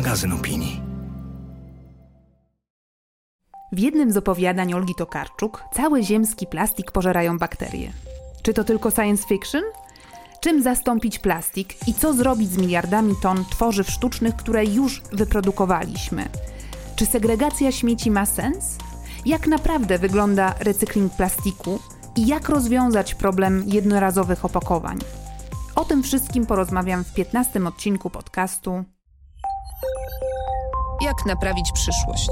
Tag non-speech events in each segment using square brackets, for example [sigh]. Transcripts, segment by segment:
magazyn opinii. W jednym z opowiadań Olgi Tokarczuk cały ziemski plastik pożerają bakterie. Czy to tylko science fiction? Czym zastąpić plastik i co zrobić z miliardami ton tworzyw sztucznych, które już wyprodukowaliśmy? Czy segregacja śmieci ma sens? Jak naprawdę wygląda recykling plastiku i jak rozwiązać problem jednorazowych opakowań? O tym wszystkim porozmawiam w 15 odcinku podcastu Jak naprawić przyszłość?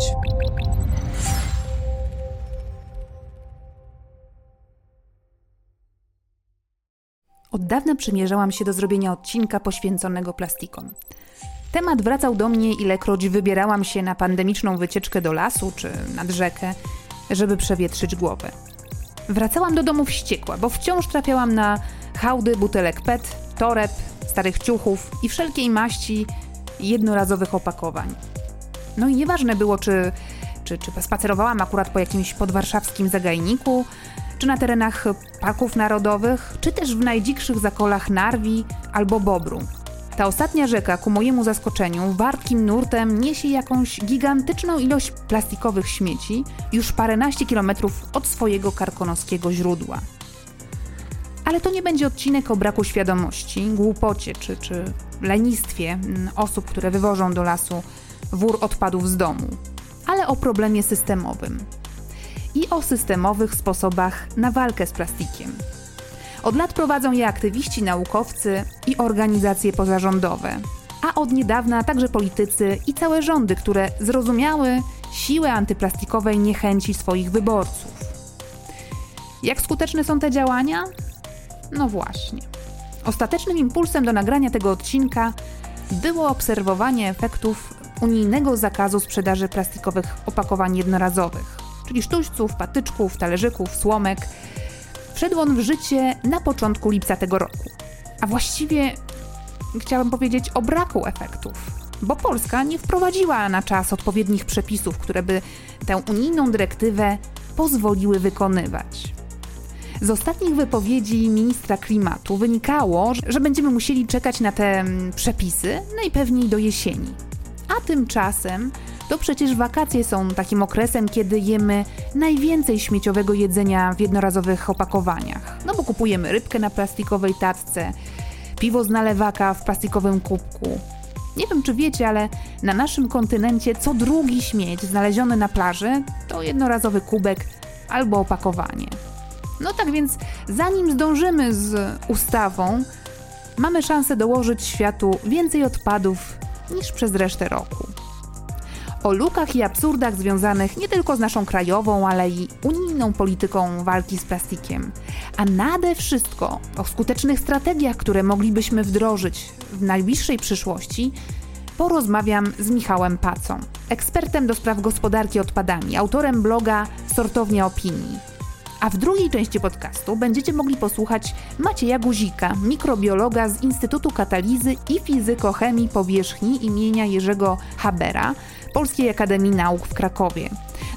Od dawna przymierzałam się do zrobienia odcinka poświęconego plastikom. Temat wracał do mnie, ilekroć wybierałam się na pandemiczną wycieczkę do lasu czy nad rzekę, żeby przewietrzyć głowę. Wracałam do domu wściekła, bo wciąż trafiałam na hałdy butelek PET, toreb, starych ciuchów i wszelkiej maści jednorazowych opakowań. No i nieważne było, czy, czy, czy spacerowałam akurat po jakimś podwarszawskim zagajniku, czy na terenach parków narodowych, czy też w najdzikszych zakolach Narwi albo Bobru. Ta ostatnia rzeka, ku mojemu zaskoczeniu, wartkim nurtem niesie jakąś gigantyczną ilość plastikowych śmieci już paręnaście kilometrów od swojego karkonoskiego źródła. Ale to nie będzie odcinek o braku świadomości, głupocie czy, czy lenistwie mm, osób, które wywożą do lasu wór odpadów z domu, ale o problemie systemowym i o systemowych sposobach na walkę z plastikiem. Od lat prowadzą je aktywiści, naukowcy i organizacje pozarządowe, a od niedawna także politycy i całe rządy, które zrozumiały siłę antyplastikowej niechęci swoich wyborców. Jak skuteczne są te działania? No właśnie. Ostatecznym impulsem do nagrania tego odcinka było obserwowanie efektów unijnego zakazu sprzedaży plastikowych opakowań jednorazowych, czyli sztućców, patyczków, talerzyków, słomek. Wszedł on w życie na początku lipca tego roku. A właściwie chciałam powiedzieć o braku efektów, bo Polska nie wprowadziła na czas odpowiednich przepisów, które by tę unijną dyrektywę pozwoliły wykonywać. Z ostatnich wypowiedzi ministra klimatu wynikało, że będziemy musieli czekać na te mm, przepisy najpewniej do jesieni. A tymczasem to przecież wakacje są takim okresem, kiedy jemy najwięcej śmieciowego jedzenia w jednorazowych opakowaniach. No bo kupujemy rybkę na plastikowej tacce, piwo z nalewaka w plastikowym kubku. Nie wiem, czy wiecie, ale na naszym kontynencie co drugi śmieć znaleziony na plaży to jednorazowy kubek albo opakowanie. No tak więc, zanim zdążymy z ustawą, mamy szansę dołożyć światu więcej odpadów niż przez resztę roku. O lukach i absurdach związanych nie tylko z naszą krajową, ale i unijną polityką walki z plastikiem, a nade wszystko o skutecznych strategiach, które moglibyśmy wdrożyć w najbliższej przyszłości, porozmawiam z Michałem Pacą, ekspertem do spraw gospodarki odpadami, autorem bloga Sortownia Opinii. A w drugiej części podcastu będziecie mogli posłuchać Macieja Guzika, mikrobiologa z Instytutu Katalizy i Fizykochemii Powierzchni imienia Jerzego Habera Polskiej Akademii Nauk w Krakowie.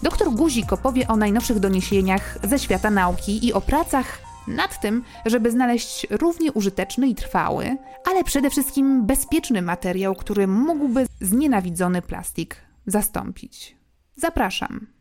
Doktor Guzik opowie o najnowszych doniesieniach ze świata nauki i o pracach nad tym, żeby znaleźć równie użyteczny i trwały, ale przede wszystkim bezpieczny materiał, który mógłby znienawidzony plastik zastąpić. Zapraszam.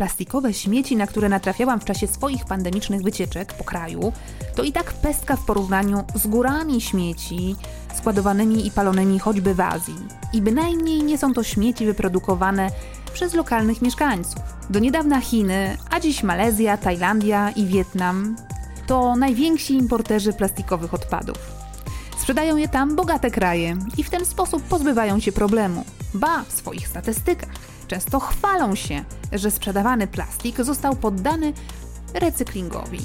Plastikowe śmieci, na które natrafiałam w czasie swoich pandemicznych wycieczek po kraju, to i tak pestka w porównaniu z górami śmieci składowanymi i palonymi choćby w Azji. I bynajmniej nie są to śmieci wyprodukowane przez lokalnych mieszkańców. Do niedawna Chiny, a dziś Malezja, Tajlandia i Wietnam to najwięksi importerzy plastikowych odpadów. Sprzedają je tam bogate kraje i w ten sposób pozbywają się problemu. Ba, w swoich statystykach często chwalą się, że sprzedawany plastik został poddany recyklingowi.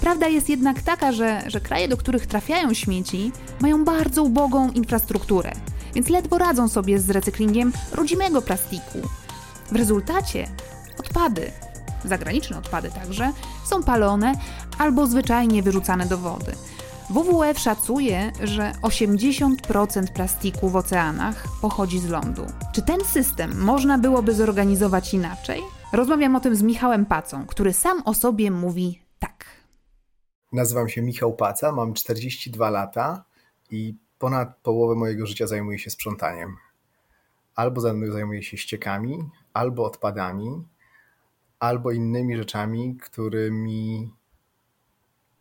Prawda jest jednak taka, że, że kraje, do których trafiają śmieci, mają bardzo ubogą infrastrukturę, więc ledwo radzą sobie z recyklingiem rodzimego plastiku. W rezultacie odpady, zagraniczne odpady także, są palone albo zwyczajnie wyrzucane do wody. WWF szacuje, że 80% plastiku w oceanach pochodzi z lądu. Czy ten system można byłoby zorganizować inaczej? Rozmawiam o tym z Michałem Pacą, który sam o sobie mówi tak. Nazywam się Michał Paca, mam 42 lata i ponad połowę mojego życia zajmuję się sprzątaniem. Albo zajmuję się ściekami, albo odpadami, albo innymi rzeczami, którymi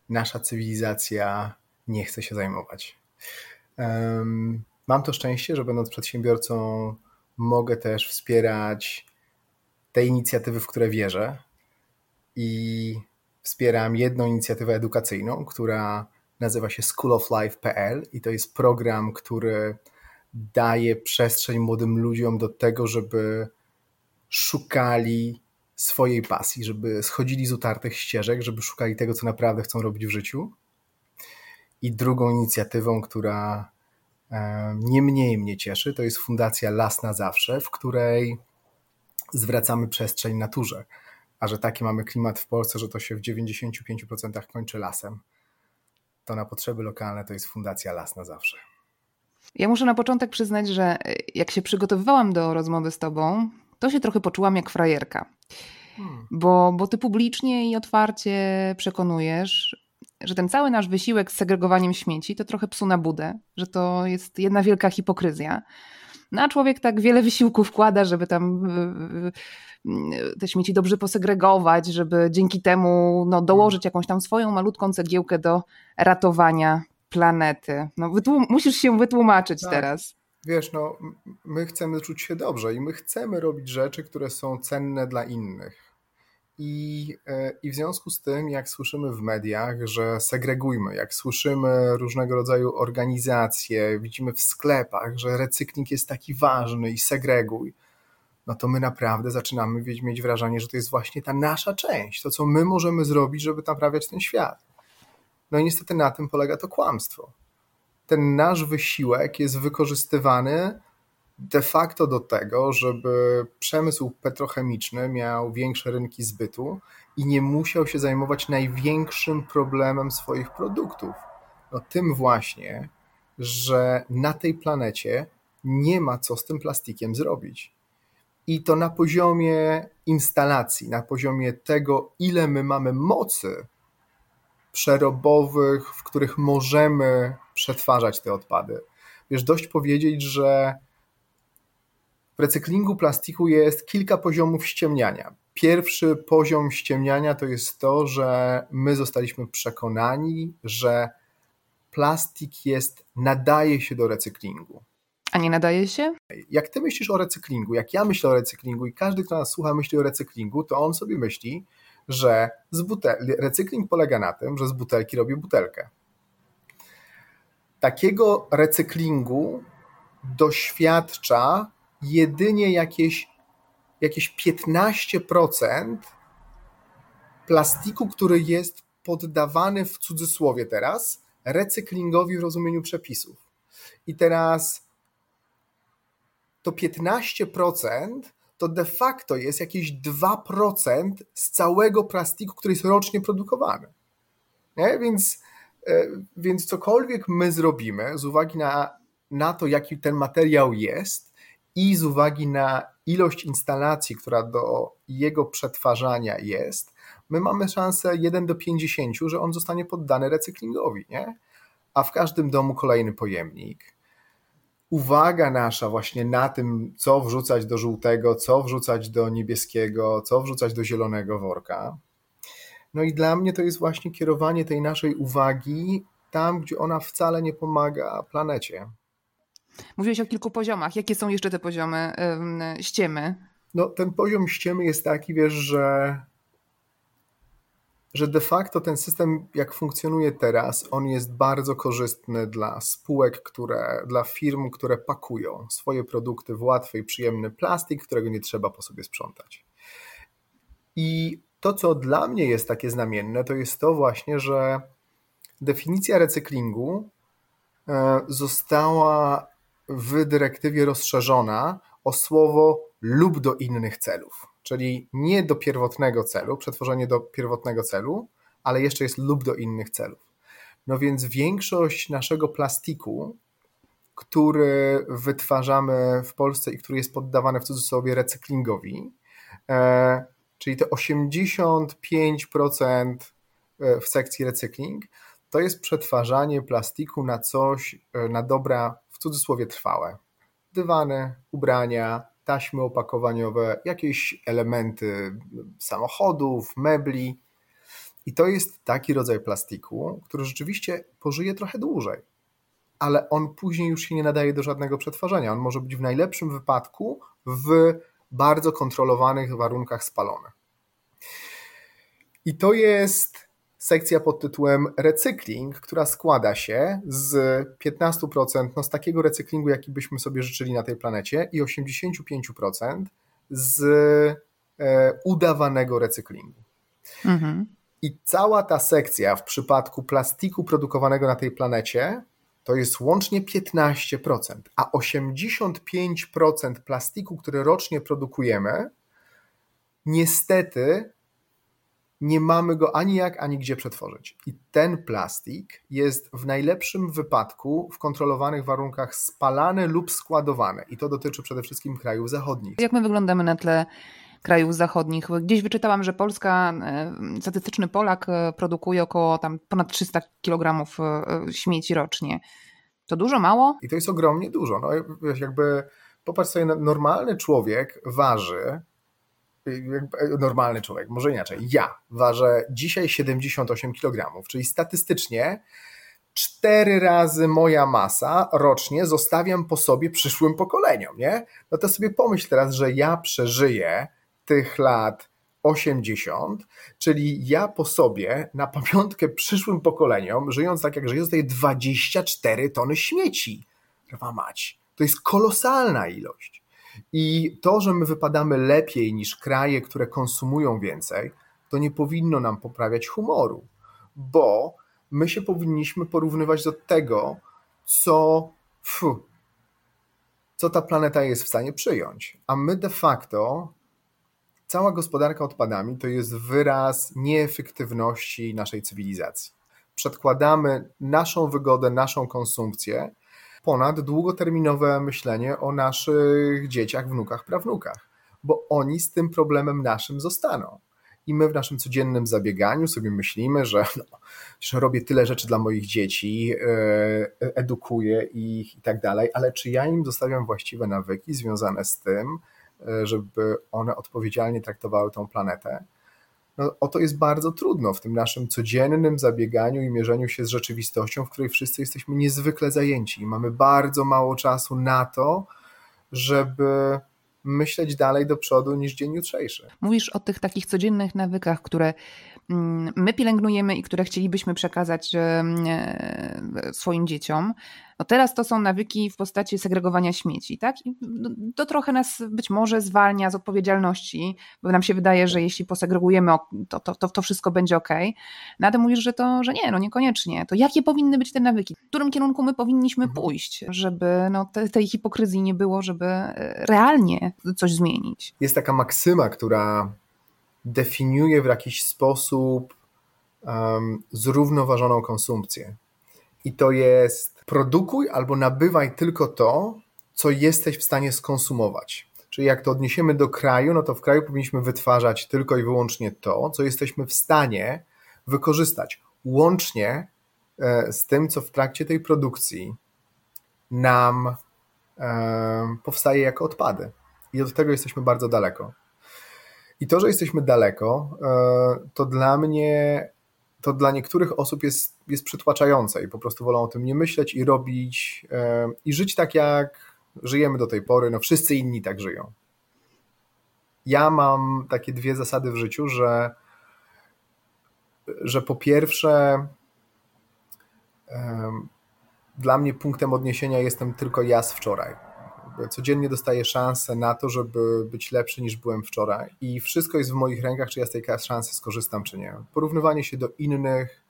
nasza cywilizacja nie chce się zajmować. Mam to szczęście, że będąc przedsiębiorcą, mogę też wspierać te inicjatywy, w które wierzę. I wspieram jedną inicjatywę edukacyjną, która nazywa się schooloflife.pl i to jest program, który daje przestrzeń młodym ludziom do tego, żeby szukali swojej pasji, żeby schodzili z utartych ścieżek, żeby szukali tego, co naprawdę chcą robić w życiu. I drugą inicjatywą, która e, nie mniej mnie cieszy, to jest Fundacja Las na Zawsze, w której zwracamy przestrzeń naturze. A że taki mamy klimat w Polsce, że to się w 95% kończy lasem, to na potrzeby lokalne to jest Fundacja Las na Zawsze. Ja muszę na początek przyznać, że e, jak się przygotowywałam do rozmowy z Tobą, to się trochę poczułam jak frajerka. Hmm. Bo, bo ty publicznie i otwarcie przekonujesz, że ten cały nasz wysiłek z segregowaniem śmieci to trochę psu na budę, że to jest jedna wielka hipokryzja. No a człowiek tak wiele wysiłku wkłada, żeby tam te śmieci dobrze posegregować, żeby dzięki temu no, dołożyć jakąś tam swoją malutką cegiełkę do ratowania planety. No, musisz się wytłumaczyć tak. teraz. Wiesz, no, my chcemy czuć się dobrze i my chcemy robić rzeczy, które są cenne dla innych. I, e, I w związku z tym, jak słyszymy w mediach, że segregujmy, jak słyszymy różnego rodzaju organizacje, widzimy w sklepach, że recykling jest taki ważny i segreguj, no to my naprawdę zaczynamy mieć wrażenie, że to jest właśnie ta nasza część, to co my możemy zrobić, żeby naprawiać ten świat. No i niestety na tym polega to kłamstwo. Ten nasz wysiłek jest wykorzystywany de facto do tego, żeby przemysł petrochemiczny miał większe rynki zbytu i nie musiał się zajmować największym problemem swoich produktów. No tym właśnie, że na tej planecie nie ma co z tym plastikiem zrobić. I to na poziomie instalacji, na poziomie tego, ile my mamy mocy przerobowych, w których możemy przetwarzać te odpady. Wiesz, dość powiedzieć, że w recyklingu plastiku jest kilka poziomów ściemniania. Pierwszy poziom ściemniania to jest to, że my zostaliśmy przekonani, że plastik jest, nadaje się do recyklingu. A nie nadaje się? Jak ty myślisz o recyklingu, jak ja myślę o recyklingu i każdy, kto nas słucha, myśli o recyklingu, to on sobie myśli, że z butel- recykling polega na tym, że z butelki robię butelkę. Takiego recyklingu doświadcza jedynie jakieś, jakieś 15% plastiku, który jest poddawany w cudzysłowie teraz recyklingowi w rozumieniu przepisów. I teraz to 15% to de facto jest jakieś 2% z całego plastiku, który jest rocznie produkowany. Nie? Więc, e, więc cokolwiek my zrobimy, z uwagi na, na to, jaki ten materiał jest, i z uwagi na ilość instalacji, która do jego przetwarzania jest, my mamy szansę 1 do 50, że on zostanie poddany recyklingowi, nie? A w każdym domu kolejny pojemnik. uwaga nasza właśnie na tym, co wrzucać do żółtego, co wrzucać do niebieskiego, co wrzucać do zielonego worka. No i dla mnie to jest właśnie kierowanie tej naszej uwagi tam, gdzie ona wcale nie pomaga planecie. Mówiłeś o kilku poziomach. Jakie są jeszcze te poziomy ściemy? No, ten poziom ściemy jest taki, wiesz, że, że de facto ten system, jak funkcjonuje teraz, on jest bardzo korzystny dla spółek, które, dla firm, które pakują swoje produkty w łatwy i przyjemny plastik, którego nie trzeba po sobie sprzątać. I to, co dla mnie jest takie znamienne, to jest to właśnie, że definicja recyklingu e, została w dyrektywie rozszerzona o słowo lub do innych celów, czyli nie do pierwotnego celu, przetworzenie do pierwotnego celu, ale jeszcze jest lub do innych celów. No więc większość naszego plastiku, który wytwarzamy w Polsce i który jest poddawany w cudzysłowie recyklingowi, e, czyli te 85% e, w sekcji recykling, to jest przetwarzanie plastiku na coś, e, na dobra w cudzysłowie trwałe. Dywany, ubrania, taśmy opakowaniowe, jakieś elementy samochodów, mebli. I to jest taki rodzaj plastiku, który rzeczywiście pożyje trochę dłużej, ale on później już się nie nadaje do żadnego przetwarzania. On może być w najlepszym wypadku w bardzo kontrolowanych warunkach spalony. I to jest sekcja pod tytułem recykling, która składa się z 15% no z takiego recyklingu, jaki byśmy sobie życzyli na tej planecie i 85% z e, udawanego recyklingu. Mhm. I cała ta sekcja w przypadku plastiku produkowanego na tej planecie to jest łącznie 15%, a 85% plastiku, który rocznie produkujemy, niestety nie mamy go ani jak, ani gdzie przetworzyć. I ten plastik jest w najlepszym wypadku w kontrolowanych warunkach spalany lub składowany. I to dotyczy przede wszystkim krajów zachodnich. Jak my wyglądamy na tle krajów zachodnich? Gdzieś wyczytałam, że Polska, e, statystyczny Polak e, produkuje około tam ponad 300 kg e, śmieci rocznie. To dużo, mało? I to jest ogromnie dużo. No, jakby popatrz sobie, normalny człowiek waży normalny człowiek, może inaczej, ja ważę dzisiaj 78 kg, czyli statystycznie cztery razy moja masa rocznie zostawiam po sobie przyszłym pokoleniom, nie? No to sobie pomyśl teraz, że ja przeżyję tych lat 80, czyli ja po sobie na pamiątkę przyszłym pokoleniom, żyjąc tak jak żyję, zostaje 24 tony śmieci. Rwa mać. To jest kolosalna ilość. I to, że my wypadamy lepiej niż kraje, które konsumują więcej, to nie powinno nam poprawiać humoru, bo my się powinniśmy porównywać do tego, co, fu, co ta planeta jest w stanie przyjąć. A my de facto, cała gospodarka odpadami to jest wyraz nieefektywności naszej cywilizacji. Przedkładamy naszą wygodę, naszą konsumpcję ponad długoterminowe myślenie o naszych dzieciach, wnukach, prawnukach, bo oni z tym problemem naszym zostaną. I my w naszym codziennym zabieganiu sobie myślimy, że, no, że robię tyle rzeczy dla moich dzieci, e, edukuję ich i tak dalej, ale czy ja im zostawiam właściwe nawyki związane z tym, e, żeby one odpowiedzialnie traktowały tą planetę? No, o to jest bardzo trudno w tym naszym codziennym zabieganiu i mierzeniu się z rzeczywistością, w której wszyscy jesteśmy niezwykle zajęci i mamy bardzo mało czasu na to, żeby myśleć dalej do przodu niż dzień jutrzejszy. Mówisz o tych takich codziennych nawykach, które my pielęgnujemy i które chcielibyśmy przekazać e, swoim dzieciom. No teraz to są nawyki w postaci segregowania śmieci, tak? I to trochę nas być może zwalnia z odpowiedzialności, bo nam się wydaje, że jeśli posegregujemy, to, to, to, to wszystko będzie ok. No ale mówisz, że to, że nie, no niekoniecznie. To jakie powinny być te nawyki? W którym kierunku my powinniśmy mhm. pójść, żeby no, te, tej hipokryzji nie było, żeby e, realnie coś zmienić? Jest taka maksyma, która definiuje w jakiś sposób um, zrównoważoną konsumpcję. I to jest produkuj albo nabywaj tylko to, co jesteś w stanie skonsumować. Czyli jak to odniesiemy do kraju, no to w kraju powinniśmy wytwarzać tylko i wyłącznie to, co jesteśmy w stanie wykorzystać, łącznie e, z tym, co w trakcie tej produkcji nam powstaje jako odpady. I od tego jesteśmy bardzo daleko. I to, że jesteśmy daleko, to dla mnie, to dla niektórych osób jest, jest przytłaczające i po prostu wolą o tym nie myśleć i robić i żyć tak, jak żyjemy do tej pory. No wszyscy inni tak żyją. Ja mam takie dwie zasady w życiu, że, że po pierwsze, dla mnie punktem odniesienia jestem tylko ja z wczoraj. Codziennie dostaję szansę na to, żeby być lepszy niż byłem wczoraj, i wszystko jest w moich rękach, czy ja z tej szansy skorzystam, czy nie. Porównywanie się do innych,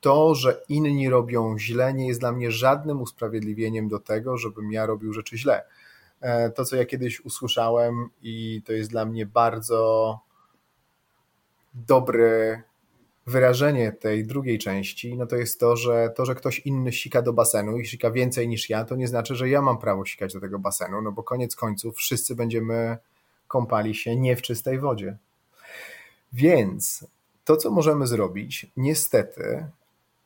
to, że inni robią źle, nie jest dla mnie żadnym usprawiedliwieniem do tego, żebym ja robił rzeczy źle. E, to, co ja kiedyś usłyszałem, i to jest dla mnie bardzo dobre wyrażenie tej drugiej części, no to jest to, że to, że ktoś inny sika do basenu i sika więcej niż ja, to nie znaczy, że ja mam prawo sikać do tego basenu, no bo koniec końców wszyscy będziemy kąpali się nie w czystej wodzie. Więc to, co możemy zrobić, niestety,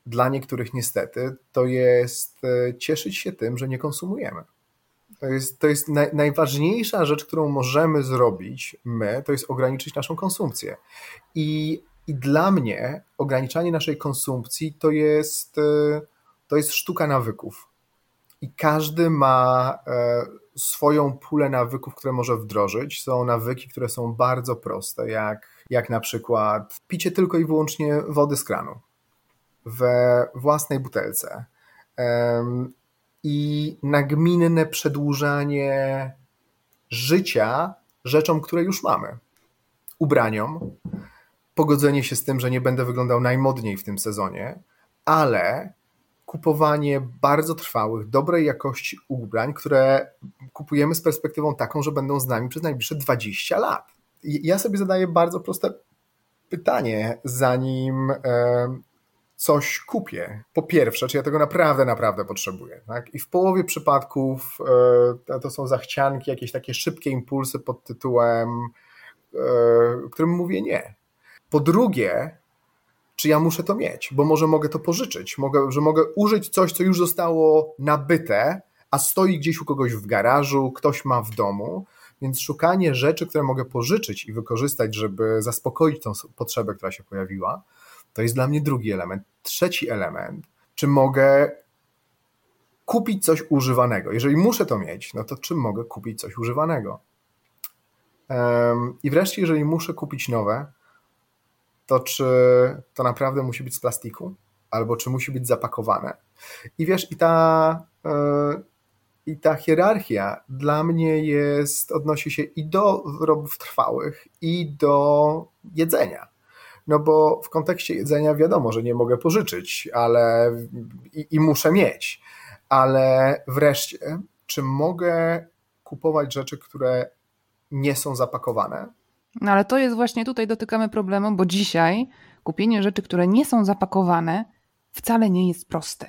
dla niektórych niestety, to jest e, cieszyć się tym, że nie konsumujemy. To jest, to jest naj, najważniejsza rzecz, którą możemy zrobić my, to jest ograniczyć naszą konsumpcję. I, I dla mnie ograniczanie naszej konsumpcji to jest, e, to jest sztuka nawyków. I każdy ma e, swoją pulę nawyków, które może wdrożyć. Są nawyki, które są bardzo proste, jak, jak na przykład picie tylko i wyłącznie wody z kranu we własnej butelce i nagminne przedłużanie życia rzeczom, które już mamy. Ubraniom, pogodzenie się z tym, że nie będę wyglądał najmodniej w tym sezonie, ale kupowanie bardzo trwałych, dobrej jakości ubrań, które kupujemy z perspektywą taką, że będą z nami przez najbliższe 20 lat. Ja sobie zadaję bardzo proste pytanie, zanim coś kupię, po pierwsze, czy ja tego naprawdę, naprawdę potrzebuję. Tak? I w połowie przypadków e, to są zachcianki, jakieś takie szybkie impulsy pod tytułem, e, którym mówię nie. Po drugie, czy ja muszę to mieć, bo może mogę to pożyczyć, mogę, że mogę użyć coś, co już zostało nabyte, a stoi gdzieś u kogoś w garażu, ktoś ma w domu, więc szukanie rzeczy, które mogę pożyczyć i wykorzystać, żeby zaspokoić tą potrzebę, która się pojawiła, to jest dla mnie drugi element. Trzeci element, czy mogę kupić coś używanego? Jeżeli muszę to mieć, no to czy mogę kupić coś używanego? I wreszcie, jeżeli muszę kupić nowe, to czy to naprawdę musi być z plastiku? Albo czy musi być zapakowane? I wiesz, i ta, e, i ta hierarchia dla mnie jest, odnosi się i do wyrobów trwałych, i do jedzenia. No bo w kontekście jedzenia wiadomo, że nie mogę pożyczyć, ale i, i muszę mieć. Ale wreszcie, czy mogę kupować rzeczy, które nie są zapakowane? No ale to jest właśnie tutaj dotykamy problemu, bo dzisiaj kupienie rzeczy, które nie są zapakowane, wcale nie jest proste.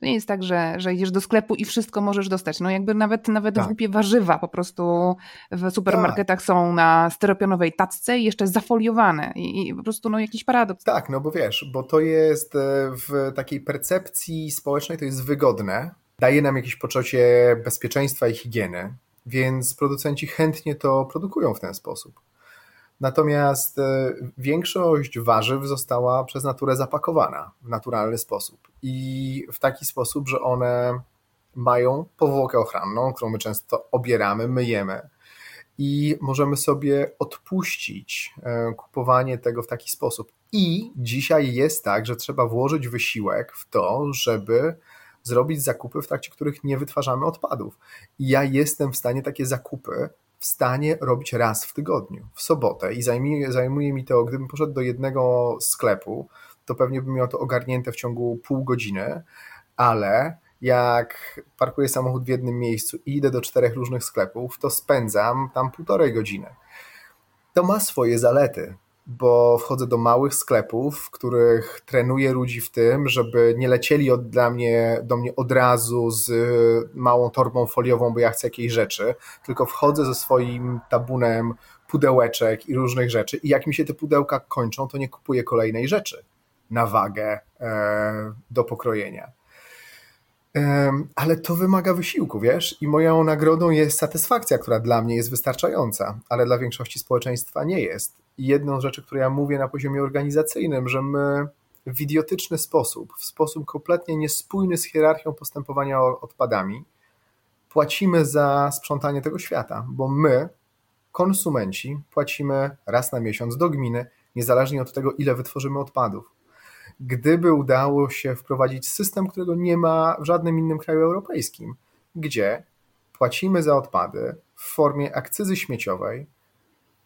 To nie jest tak, że, że idziesz do sklepu i wszystko możesz dostać. No jakby nawet, nawet tak. głupie warzywa po prostu w supermarketach tak. są na steropionowej tacce i jeszcze zafoliowane i, i po prostu no jakiś paradoks. Tak, no bo wiesz, bo to jest e, w takiej percepcji społecznej to jest wygodne, daje nam jakieś poczucie bezpieczeństwa i higieny, więc producenci chętnie to produkują w ten sposób. Natomiast e, większość warzyw została przez naturę zapakowana w naturalny sposób i w taki sposób, że one mają powłokę ochranną, którą my często obieramy, myjemy i możemy sobie odpuścić e, kupowanie tego w taki sposób. I dzisiaj jest tak, że trzeba włożyć wysiłek w to, żeby zrobić zakupy, w trakcie których nie wytwarzamy odpadów. I ja jestem w stanie takie zakupy w stanie robić raz w tygodniu, w sobotę. I zajmuje, zajmuje mi to, gdybym poszedł do jednego sklepu, to pewnie bym miał to ogarnięte w ciągu pół godziny, ale jak parkuję samochód w jednym miejscu i idę do czterech różnych sklepów, to spędzam tam półtorej godziny. To ma swoje zalety bo wchodzę do małych sklepów, w których trenuję ludzi w tym, żeby nie lecieli od, dla mnie, do mnie od razu z małą torbą foliową, bo ja chcę jakiejś rzeczy, tylko wchodzę ze swoim tabunem pudełeczek i różnych rzeczy i jak mi się te pudełka kończą, to nie kupuję kolejnej rzeczy na wagę e, do pokrojenia. ale to wymaga wysiłku, wiesz? I moją nagrodą jest satysfakcja, która dla mnie jest wystarczająca, ale dla większości społeczeństwa nie jest. Jedną z rzeczy, które ja mówię na poziomie organizacyjnym, że my w idiotyczny sposób, w sposób kompletnie niespójny z hierarchią postępowania odpadami, płacimy za sprzątanie tego świata, bo my, konsumenci, płacimy raz na miesiąc do gminy, niezależnie od tego, ile wytworzymy odpadów. Gdyby udało się wprowadzić system, którego nie ma w żadnym innym kraju europejskim, gdzie płacimy za odpady w formie akcyzy śmieciowej,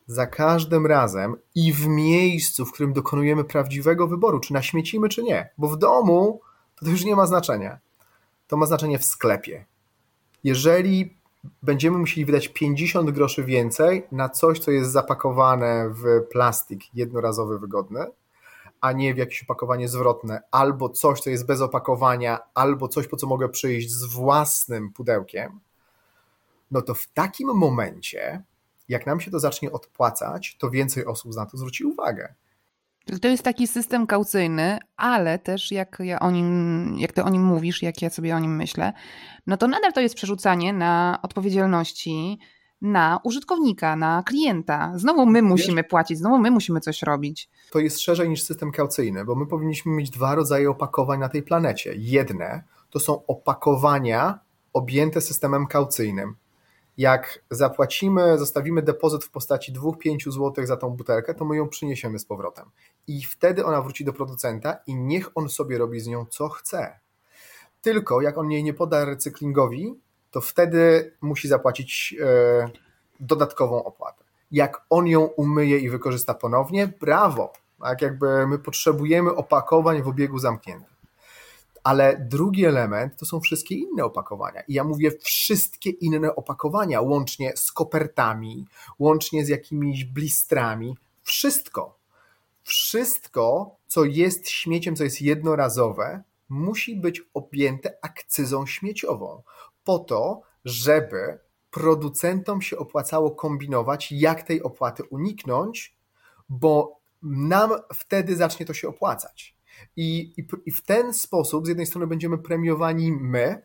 za każdym razem i w miejscu, w którym dokonujemy prawdziwego wyboru, czy naśmiecimy, czy nie. Bo w domu to, już nie ma znaczenia. To ma znaczenie w sklepie. Jeżeli będziemy musieli wydać 50 groszy więcej na coś, co jest zapakowane w plastik jednorazowy, wygodny, a nie w jakieś opakowanie zwrotne, albo coś, co jest bez opakowania, albo coś, po co mogę przyjść z własnym pudełkiem, no to w takim momencie jak nam się to zacznie odpłacać, to więcej osób na to zwróci uwagę. To jest taki system kaucyjny, ale też jak, ja o nim, jak ty o nim mówisz, jak ja sobie o nim myślę, no to nadal to jest przerzucanie na odpowiedzialności na użytkownika, na klienta. Znowu my musimy płacić, znowu my musimy coś robić. To jest szerzej niż system kaucyjny, bo my powinniśmy mieć dwa rodzaje opakowań na tej planecie. Jedne to są opakowania objęte systemem kaucyjnym jak zapłacimy, zostawimy depozyt w postaci 2-5 zł za tą butelkę, to my ją przyniesiemy z powrotem. I wtedy ona wróci do producenta i niech on sobie robi z nią co chce. Tylko jak on jej nie poda recyklingowi, to wtedy musi zapłacić e, dodatkową opłatę. Jak on ją umyje i wykorzysta ponownie, brawo. Tak jakby my potrzebujemy opakowań w obiegu zamkniętym. Ale drugi element to są wszystkie inne opakowania. I ja mówię wszystkie inne opakowania, łącznie z kopertami, łącznie z jakimiś blistrami. Wszystko. Wszystko, co jest śmieciem, co jest jednorazowe, musi być objęte akcyzą śmieciową. Po to, żeby producentom się opłacało kombinować, jak tej opłaty uniknąć, bo nam wtedy zacznie to się opłacać. I, i, I w ten sposób z jednej strony będziemy premiowani my,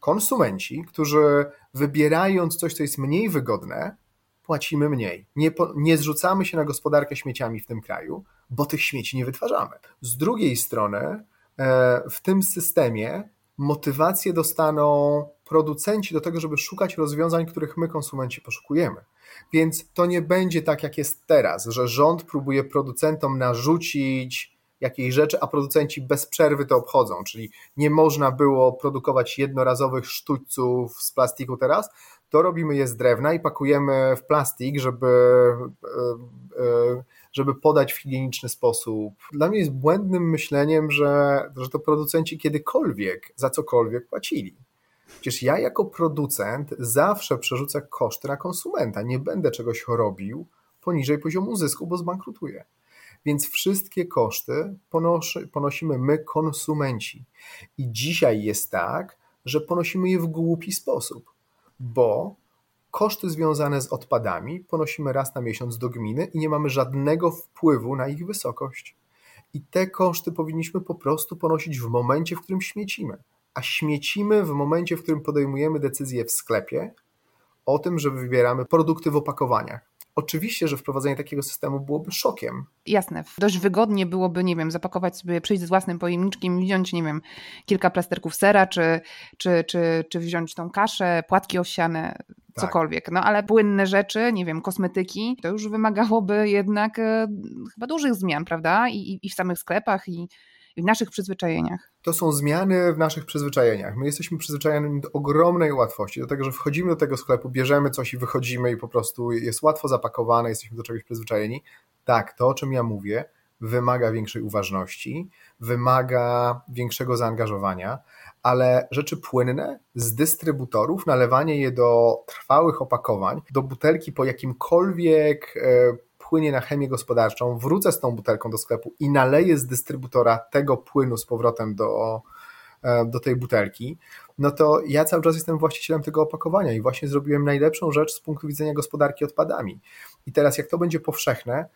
konsumenci, którzy wybierając coś, co jest mniej wygodne, płacimy mniej. Nie, nie zrzucamy się na gospodarkę śmieciami w tym kraju, bo tych śmieci nie wytwarzamy. Z drugiej strony, e, w tym systemie motywację dostaną producenci do tego, żeby szukać rozwiązań, których my, konsumenci, poszukujemy. Więc to nie będzie tak, jak jest teraz, że rząd próbuje producentom narzucić jakiejś rzeczy, a producenci bez przerwy to obchodzą, czyli nie można było produkować jednorazowych sztućców z plastiku teraz, to robimy je z drewna i pakujemy w plastik, żeby, e, e, żeby podać w higieniczny sposób. Dla mnie jest błędnym myśleniem, że, że to producenci kiedykolwiek za cokolwiek płacili. Przecież ja jako producent zawsze przerzucę koszty na konsumenta. Nie będę czegoś robił poniżej poziomu zysku, bo zbankrutuję. Więc wszystkie koszty ponosimy my, konsumenci. I dzisiaj jest tak, że ponosimy je w głupi sposób, bo koszty związane z odpadami ponosimy raz na miesiąc do gminy i nie mamy żadnego wpływu na ich wysokość. I te koszty powinniśmy po prostu ponosić w momencie, w którym śmiecimy. A śmiecimy w momencie, w którym podejmujemy decyzję w sklepie o tym, że wybieramy produkty w opakowaniach. Oczywiście, że wprowadzenie takiego systemu byłoby szokiem. Jasne. Dość wygodnie byłoby, nie wiem, zapakować sobie, przyjść z własnym pojemniczkiem, wziąć, nie wiem, kilka plasterków sera, czy, czy, czy, czy wziąć tą kaszę, płatki owsiane, tak. cokolwiek. No ale płynne rzeczy, nie wiem, kosmetyki, to już wymagałoby jednak e, chyba dużych zmian, prawda? I, i w samych sklepach, i, w naszych przyzwyczajeniach? To są zmiany w naszych przyzwyczajeniach. My jesteśmy przyzwyczajeni do ogromnej łatwości, do tego, że wchodzimy do tego sklepu, bierzemy coś i wychodzimy i po prostu jest łatwo zapakowane, jesteśmy do czegoś przyzwyczajeni. Tak, to o czym ja mówię, wymaga większej uważności, wymaga większego zaangażowania, ale rzeczy płynne z dystrybutorów, nalewanie je do trwałych opakowań, do butelki po jakimkolwiek e, płynie na chemię gospodarczą, wrócę z tą butelką do sklepu i naleję z dystrybutora tego płynu z powrotem do, e, do tej butelki, no to ja cały czas jestem właścicielem tego opakowania i właśnie zrobiłem najlepszą rzecz z punktu widzenia gospodarki odpadami. I teraz, jak to będzie powszechne,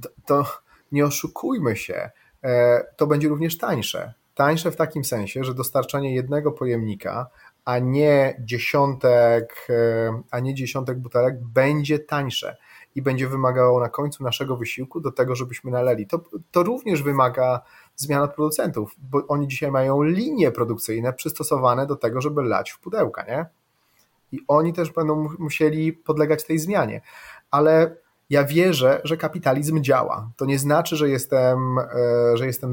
to, to nie oszukujmy się, e, to będzie również tańsze Tańsze w takim sensie, że dostarczanie jednego pojemnika, a nie dziesiątek, e, a nie dziesiątek butelek będzie tańsze i będzie wymagało na końcu naszego wysiłku do tego, żebyśmy naleli. To, to również wymaga zmian od producentów, bo oni dzisiaj mają linie produkcyjne przystosowane do tego, żeby lać w pudełka, nie? I oni też będą musieli podlegać tej zmianie. Ale ja wierzę, że kapitalizm działa. To nie znaczy, że jestem, e, że jestem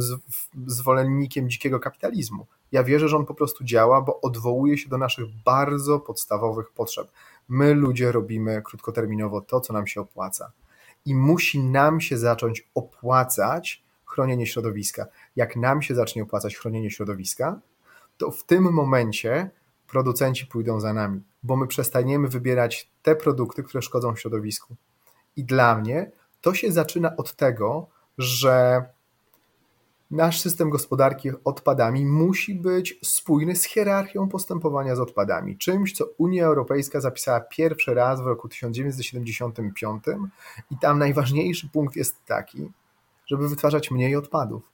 zwolennikiem dzikiego kapitalizmu. Ja wierzę, że on po prostu działa, bo odwołuje się do naszych bardzo podstawowych potrzeb. My, ludzie, robimy krótkoterminowo to, co nam się opłaca. I musi nam się zacząć opłacać chronienie środowiska. Jak nam się zacznie opłacać chronienie środowiska, to w tym momencie producenci pójdą za nami, bo my przestaniemy wybierać te produkty, które szkodzą środowisku. I dla mnie to się zaczyna od tego, że nasz system gospodarki odpadami musi być spójny z hierarchią postępowania z odpadami. Czymś, co Unia Europejska zapisała pierwszy raz w roku 1975 i tam najważniejszy punkt jest taki, żeby wytwarzać mniej odpadów.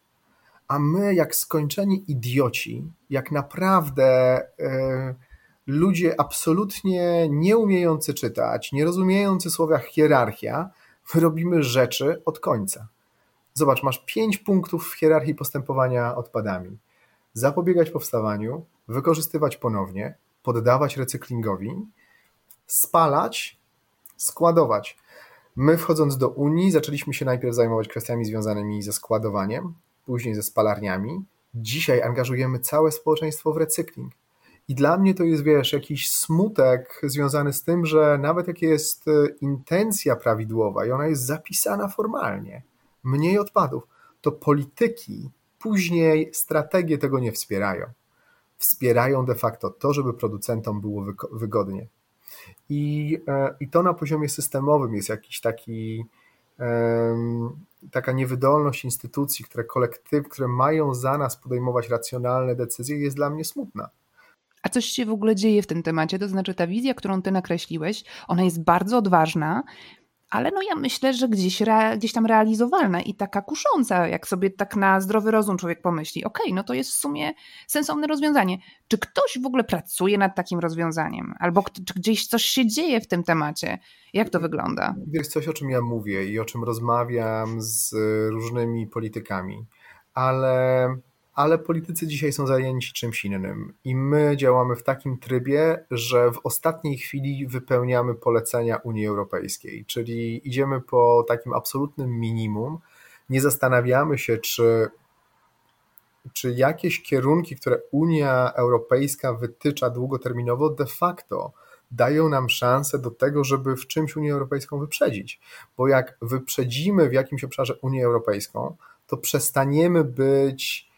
A my, jak skończeni idioci, jak naprawdę yy, ludzie absolutnie nie umiejący czytać, nie rozumiejący słowa hierarchia, robimy rzeczy od końca. Zobacz, masz pięć punktów w hierarchii postępowania odpadami. Zapobiegać powstawaniu, wykorzystywać ponownie, poddawać recyklingowi, spalać, składować. My wchodząc do Unii zaczęliśmy się najpierw zajmować kwestiami związanymi ze składowaniem, później ze spalarniami. Dzisiaj angażujemy całe społeczeństwo w recykling. I dla mnie to jest, wiesz, jakiś smutek związany z tym, że nawet jak jest e, intencja prawidłowa i ona jest zapisana formalnie, mniej odpadów, to polityki później strategie tego nie wspierają. Wspierają de facto to, żeby producentom było wygodnie. I, e, i to na poziomie systemowym jest jakiś taki taka niewydolność instytucji, które kolektyw, które mają za nas podejmować racjonalne decyzje, jest dla mnie smutna. A coś się w ogóle dzieje w tym temacie, to znaczy ta wizja, którą ty nakreśliłeś, ona jest bardzo odważna, ale no ja myślę, że gdzieś, re, gdzieś tam realizowalna i taka kusząca, jak sobie tak na zdrowy rozum człowiek pomyśli, okej, okay, no to jest w sumie sensowne rozwiązanie. Czy ktoś w ogóle pracuje nad takim rozwiązaniem? Albo czy gdzieś coś się dzieje w tym temacie? Jak to wygląda? Wiesz, coś o czym ja mówię i o czym rozmawiam z różnymi politykami, ale ale politycy dzisiaj są zajęci czymś innym. I my działamy w takim trybie, że w ostatniej chwili wypełniamy polecenia Unii Europejskiej, czyli idziemy po takim absolutnym minimum, nie zastanawiamy się, czy, czy jakieś kierunki, które Unia Europejska wytycza długoterminowo, de facto dają nam szansę do tego, żeby w czymś Unię Europejską wyprzedzić. Bo jak wyprzedzimy w jakimś obszarze Unię Europejską, to przestaniemy być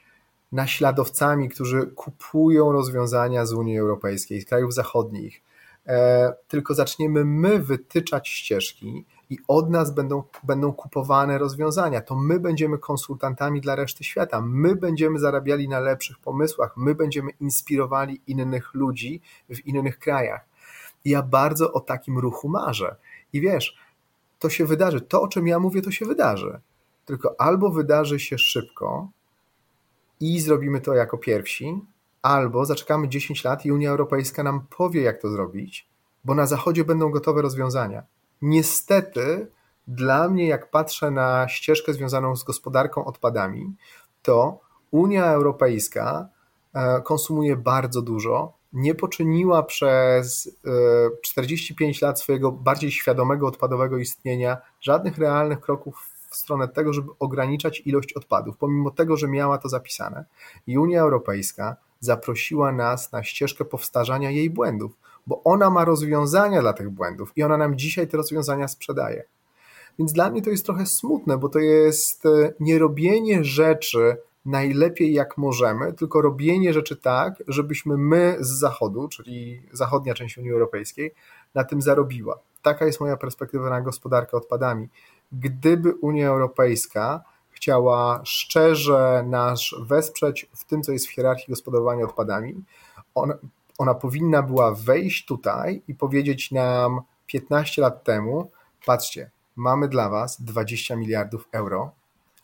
naśladowcami, którzy kupują rozwiązania z Unii Europejskiej, z krajów zachodnich, e, tylko zaczniemy my wytyczać ścieżki i od nas będą, będą kupowane rozwiązania. To my będziemy konsultantami dla reszty świata, my będziemy zarabiali na lepszych pomysłach, my będziemy inspirowali innych ludzi w innych krajach. I ja bardzo o takim ruchu marzę. I wiesz, to się wydarzy. To, o czym ja mówię, to się wydarzy. Tylko albo wydarzy się szybko, i zrobimy to jako pierwsi, albo zaczekamy 10 lat i Unia Europejska nam powie, jak to zrobić, bo na Zachodzie będą gotowe rozwiązania. Niestety, dla mnie, jak patrzę na ścieżkę związaną z gospodarką odpadami, to Unia Europejska e, konsumuje bardzo dużo, nie poczyniła przez 45 e, lat swojego bardziej świadomego odpadowego istnienia żadnych realnych kroków w stronę tego, żeby ograniczać ilość odpadów, pomimo tego, że miała to zapisane. I Unia Europejska zaprosiła nas na ścieżkę powtarzania jej błędów, bo ona ma rozwiązania dla tych błędów i ona nam dzisiaj te rozwiązania sprzedaje. Więc dla mnie to jest trochę smutne, bo to jest e, nie robienie rzeczy najlepiej jak możemy, tylko robienie rzeczy tak, żebyśmy my z Zachodu, czyli zachodnia część Unii Europejskiej, na tym zarobiła. Taka jest moja perspektywa na gospodarkę odpadami gdyby Unia Europejska chciała szczerze nas wesprzeć w tym, co jest w hierarchii gospodarowania odpadami, ona, ona powinna była wejść tutaj i powiedzieć nam 15 lat temu: patrzcie, mamy dla Was 20 miliardów euro,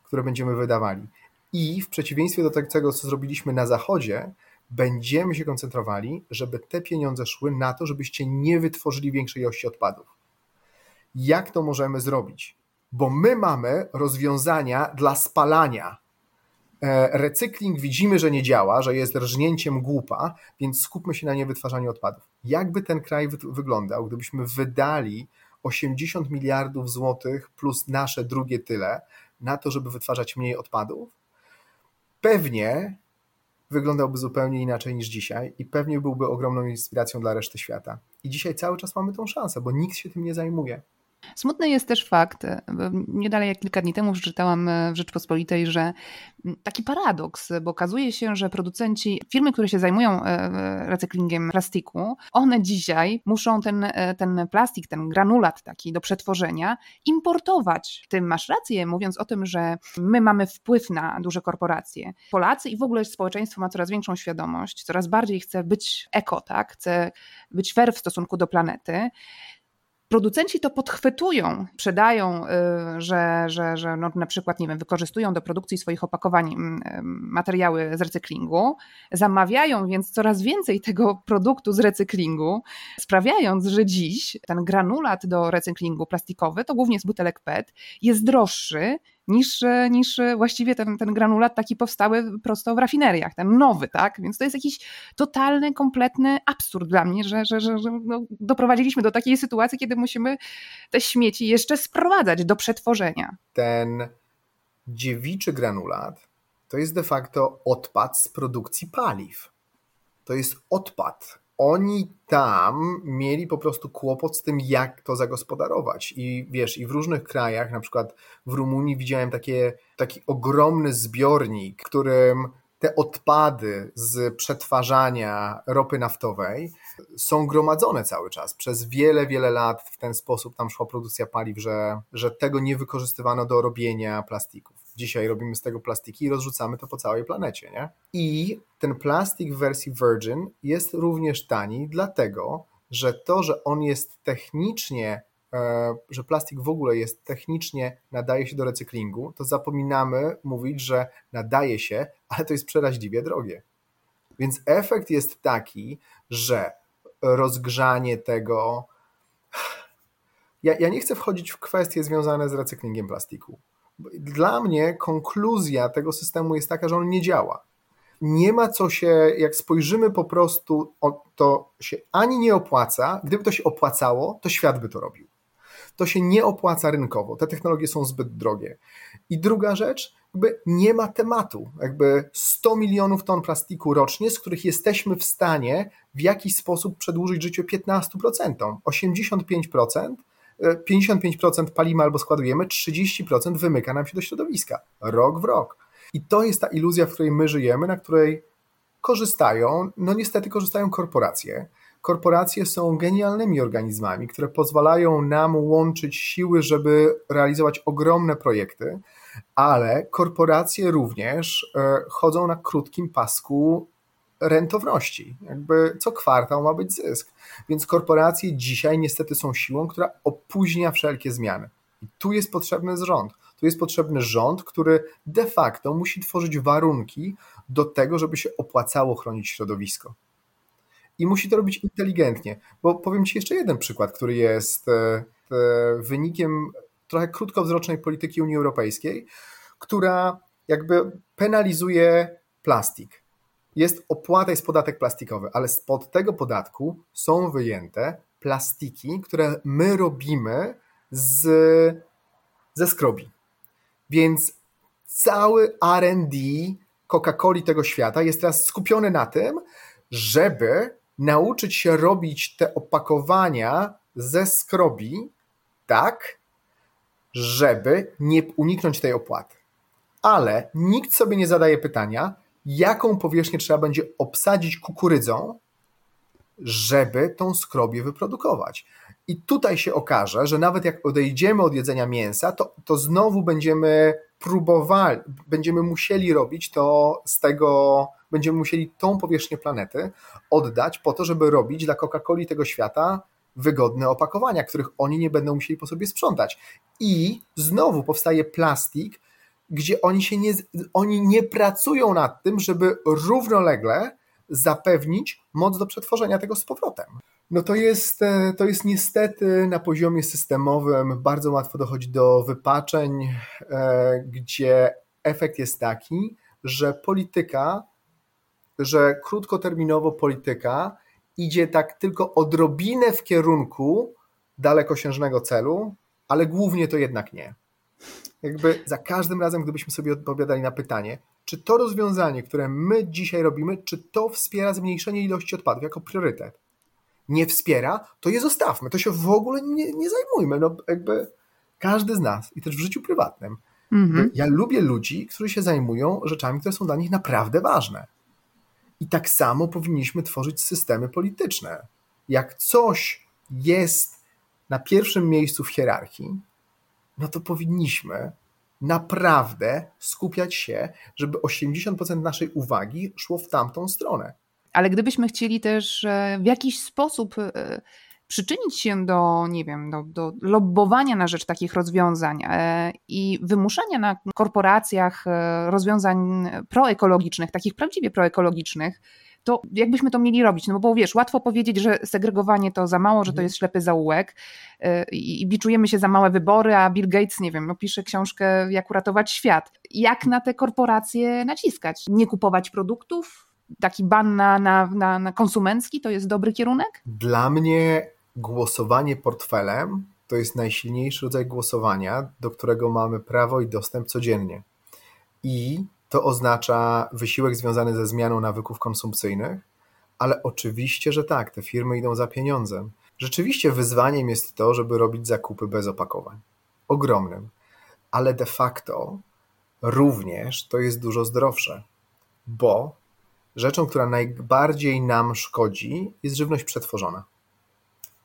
które będziemy wydawali. I w przeciwieństwie do tego, co zrobiliśmy na Zachodzie, będziemy się koncentrowali, żeby te pieniądze szły na to, żebyście nie wytworzyli większej ilości odpadów. Jak to możemy zrobić? Bo my mamy rozwiązania dla spalania. E, recykling widzimy, że nie działa, że jest rżnięciem głupa, więc skupmy się na niewytwarzaniu odpadów. Jakby ten kraj wyglądał, gdybyśmy wydali 80 miliardów złotych plus nasze drugie tyle na to, żeby wytwarzać mniej odpadów? Pewnie wyglądałby zupełnie inaczej niż dzisiaj i pewnie byłby ogromną inspiracją dla reszty świata. I dzisiaj cały czas mamy tą szansę, bo nikt się tym nie zajmuje. Smutny jest też fakt, e, nie dalej jak kilka dni temu przeczytałam e, w Rzeczpospolitej, że taki paradoks, bo okazuje się, że producenci, firmy, które się zajmują e, recyklingiem plastiku, one dzisiaj muszą ten, ten plastik, ten granulat taki do przetworzenia importować. Ty masz rację, mówiąc o tym, że my mamy wpływ na duże korporacje. Polacy i w ogóle społeczeństwo ma coraz większą świadomość, coraz bardziej chce być eko, tak? chce być fair w stosunku do planety. Producenci to podchwytują, sprzedają, y, że, że, że no na przykład, nie wiem, wykorzystują do produkcji swoich opakowań mm, y, materiały z recyklingu, zamawiają więc coraz więcej tego produktu z recyklingu, sprawiając, że dziś ten granulat do recyklingu plastikowy, to głównie z butelek PET, jest droższy niż, niż właściwie ten, ten granulat taki powstały prosto w rafineriach, ten nowy, tak? Więc to jest jakiś totalny, kompletny absurd dla mnie, że, że, że, że no, doprowadziliśmy do takiej sytuacji, kiedy musimy te śmieci jeszcze sprowadzać do przetworzenia. Ten dziewiczy granulat to jest de facto odpad z produkcji paliw. To jest odpad oni tam mieli po prostu kłopot z tym, jak to zagospodarować. I wiesz, i w różnych krajach, na przykład w Rumunii widziałem takie, taki ogromny zbiornik, którym te odpady z przetwarzania ropy naftowej są gromadzone cały czas. Przez wiele, wiele lat w ten sposób tam szła produkcja paliw, że, że tego nie wykorzystywano do robienia plastików. Dzisiaj robimy z tego plastiki i rozrzucamy to po całej planecie. Nie? I ten plastik w wersji Virgin jest również tani, dlatego że to, że on jest technicznie e, że plastik w ogóle jest technicznie, nadaje się do recyklingu, to zapominamy mówić, że nadaje się, ale to jest przeraźliwie drogie. Więc efekt jest taki, że rozgrzanie tego. Ja, ja nie chcę wchodzić w kwestie związane z recyklingiem plastiku. Dla mnie konkluzja tego systemu jest taka, że on nie działa. Nie ma co się, jak spojrzymy po prostu, to się ani nie opłaca. Gdyby to się opłacało, to świat by to robił. To się nie opłaca rynkowo. Te technologie są zbyt drogie. I druga rzecz, jakby nie ma tematu. Jakby 100 milionów ton plastiku rocznie, z których jesteśmy w stanie w jakiś sposób przedłużyć życie 15%. 85%, 55% palimy albo składujemy, 30% wymyka nam się do środowiska. Rok w rok. I to jest ta iluzja, w której my żyjemy, na której korzystają, no niestety korzystają korporacje. Korporacje są genialnymi organizmami, które pozwalają nam łączyć siły, żeby realizować ogromne projekty, ale korporacje również e, chodzą na krótkim pasku rentowności. Jakby co kwartał ma być zysk. Więc korporacje dzisiaj niestety są siłą, która opóźnia wszelkie zmiany. I tu jest potrzebny rząd. Tu jest potrzebny rząd, który de facto musi tworzyć warunki do tego, żeby się opłacało chronić środowisko. I musi to robić inteligentnie. Bo powiem Ci jeszcze jeden przykład, który jest e, e, wynikiem trochę krótkowzrocznej polityki Unii Europejskiej, która jakby penalizuje plastik. Jest opłata, jest podatek plastikowy, ale spod tego podatku są wyjęte plastiki, które my robimy z, ze skrobi. Więc cały RD Coca-Coli tego świata jest teraz skupiony na tym, żeby nauczyć się robić te opakowania ze skrobi tak, żeby nie uniknąć tej opłaty. Ale nikt sobie nie zadaje pytania, jaką powierzchnię trzeba będzie obsadzić kukurydzą, żeby tą skrobię wyprodukować. I tutaj się okaże, że nawet jak odejdziemy od jedzenia mięsa, to, to znowu będziemy próbowali, będziemy musieli robić to z tego, będziemy musieli tą powierzchnię planety oddać po to, żeby robić dla Coca-Coli tego świata wygodne opakowania, których oni nie będą musieli po sobie sprzątać. I znowu powstaje plastik, gdzie oni się nie, oni nie pracują nad tym, żeby równolegle zapewnić moc do przetworzenia tego z powrotem. No to jest, e, to jest niestety na poziomie systemowym bardzo łatwo dochodzi do wypaczeń, e, gdzie efekt jest taki, że polityka, że krótkoterminowo polityka idzie tak tylko odrobinę w kierunku dalekosiężnego celu, ale głównie to jednak nie. Jakby za każdym razem, gdybyśmy sobie odpowiadali na pytanie, czy to rozwiązanie, które my dzisiaj robimy, czy to wspiera zmniejszenie ilości odpadów jako priorytet? Nie wspiera, to je zostawmy, to się w ogóle nie, nie zajmujmy. No jakby każdy z nas i też w życiu prywatnym. Mhm. Ja lubię ludzi, którzy się zajmują rzeczami, które są dla nich naprawdę ważne. I tak samo powinniśmy tworzyć systemy polityczne. Jak coś jest na pierwszym miejscu w hierarchii, no to powinniśmy naprawdę skupiać się, żeby 80% naszej uwagi szło w tamtą stronę. Ale gdybyśmy chcieli też e, w jakiś sposób e, przyczynić się do, nie wiem, do, do lobbowania na rzecz takich rozwiązań e, i wymuszania na korporacjach rozwiązań proekologicznych, takich prawdziwie proekologicznych, to jakbyśmy to mieli robić? No bo wiesz, łatwo powiedzieć, że segregowanie to za mało, że to mhm. jest ślepy zaułek y, i biczujemy się za małe wybory, a Bill Gates, nie wiem, no pisze książkę Jak uratować świat. Jak na te korporacje naciskać? Nie kupować produktów? Taki ban na, na, na, na konsumencki to jest dobry kierunek? Dla mnie głosowanie portfelem to jest najsilniejszy rodzaj głosowania, do którego mamy prawo i dostęp codziennie. I to oznacza wysiłek związany ze zmianą nawyków konsumpcyjnych, ale oczywiście, że tak, te firmy idą za pieniądzem. Rzeczywiście wyzwaniem jest to, żeby robić zakupy bez opakowań. Ogromnym. Ale de facto również to jest dużo zdrowsze, bo rzeczą, która najbardziej nam szkodzi, jest żywność przetworzona.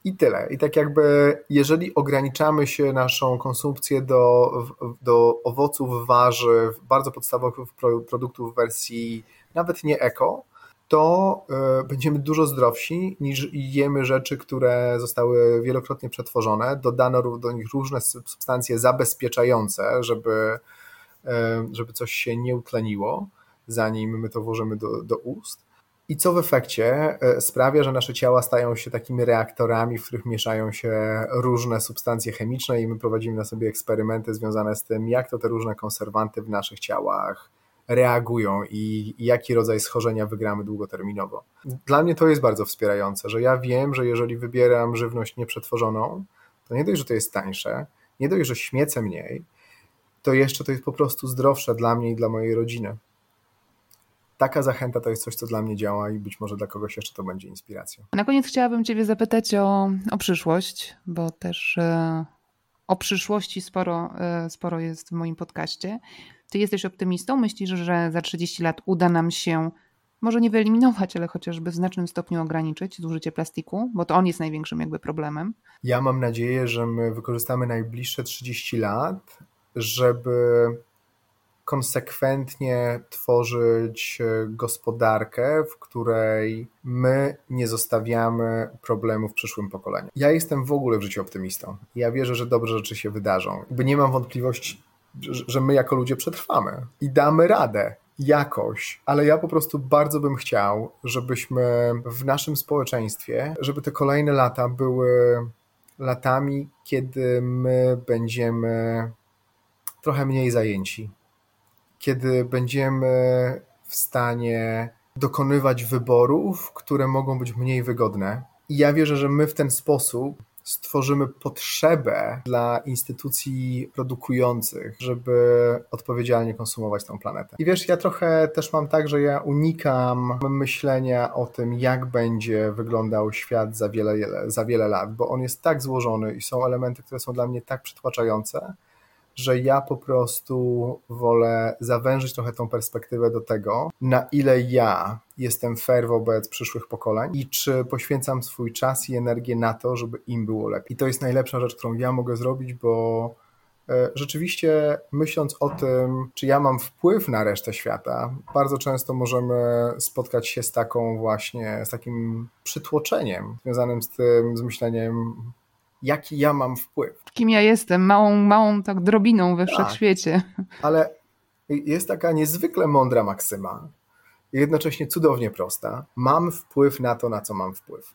I tyle. I tak jakby, jeżeli ograniczamy się naszą konsumpcję do, do owoców, warzyw, bardzo podstawowych produktów w wersji nawet nie eko, to y, będziemy dużo zdrowsi niż jemy rzeczy, które zostały wielokrotnie przetworzone. Dodano do nich różne substancje zabezpieczające, żeby, y, żeby coś się nie utleniło, zanim my to włożymy do, do ust. I co w efekcie e, sprawia, że nasze ciała stają się takimi reaktorami, w których mieszają się różne substancje chemiczne, i my prowadzimy na sobie eksperymenty związane z tym, jak to te różne konserwanty w naszych ciałach reagują i, jaki rodzaj schorzenia wygramy długoterminowo. Dla mnie to jest bardzo wspierające, że ja wiem, że jeżeli wybieram żywność nieprzetworzoną, to nie dość, że to jest tańsze, nie dość, że śmiecę mniej, to jeszcze to jest po prostu zdrowsze dla mnie i dla mojej rodziny taka zachęta to jest coś, co dla mnie działa i być może dla kogoś jeszcze to będzie inspiracją. Na koniec chciałabym Ciebie zapytać o, o przyszłość, bo też e, o przyszłości sporo, e, sporo jest w moim podcaście. Ty jesteś optymistą? Myślisz, że za 30 lat uda nam się może nie wyeliminować, ale chociażby w znacznym stopniu ograniczyć zużycie plastiku, bo to on jest największym jakby problemem. Ja mam nadzieję, że my wykorzystamy najbliższe 30 lat, żeby konsekwentnie tworzyć e, gospodarkę, w której my nie zostawiamy problemów przyszłym pokoleniom. Ja jestem w ogóle w życiu optymistą. Ja wierzę, że dobre rzeczy się wydarzą. Bo nie mam wątpliwości, że my jako ludzie przetrwamy i damy radę jakoś, ale ja po prostu bardzo bym chciał, żebyśmy w naszym społeczeństwie, żeby te kolejne lata były latami, kiedy my będziemy trochę mniej zajęci, kiedy będziemy w stanie dokonywać wyborów, które mogą być mniej wygodne. I ja wierzę, że my w ten sposób stworzymy potrzebę dla instytucji produkujących, żeby odpowiedzialnie konsumować tą planetę. I wiesz, ja trochę też mam tak, że ja unikam myślenia o tym, jak będzie wyglądał świat za wiele, za wiele lat, bo on jest tak złożony i są elementy, które są dla mnie tak przytłaczające, że ja po prostu wolę zawężyć trochę tą perspektywę do tego, na ile ja jestem fair wobec przyszłych pokoleń i czy poświęcam swój czas i energię na to, żeby im było lepiej. I to jest najlepsza rzecz, którą ja mogę zrobić, bo e, rzeczywiście myśląc o tym, czy ja mam wpływ na resztę świata, bardzo często możemy spotkać się z taką właśnie, z takim przytłoczeniem związanym z tym, z myśleniem, jaki ja mam wpływ. Kim ja jestem, małą, małą tak drobiną we tak, wszechświecie. Ale Jest taka niezwykle mądra maksyma, jednocześnie cudownie prosta. Mam wpływ na to, na co mam wpływ.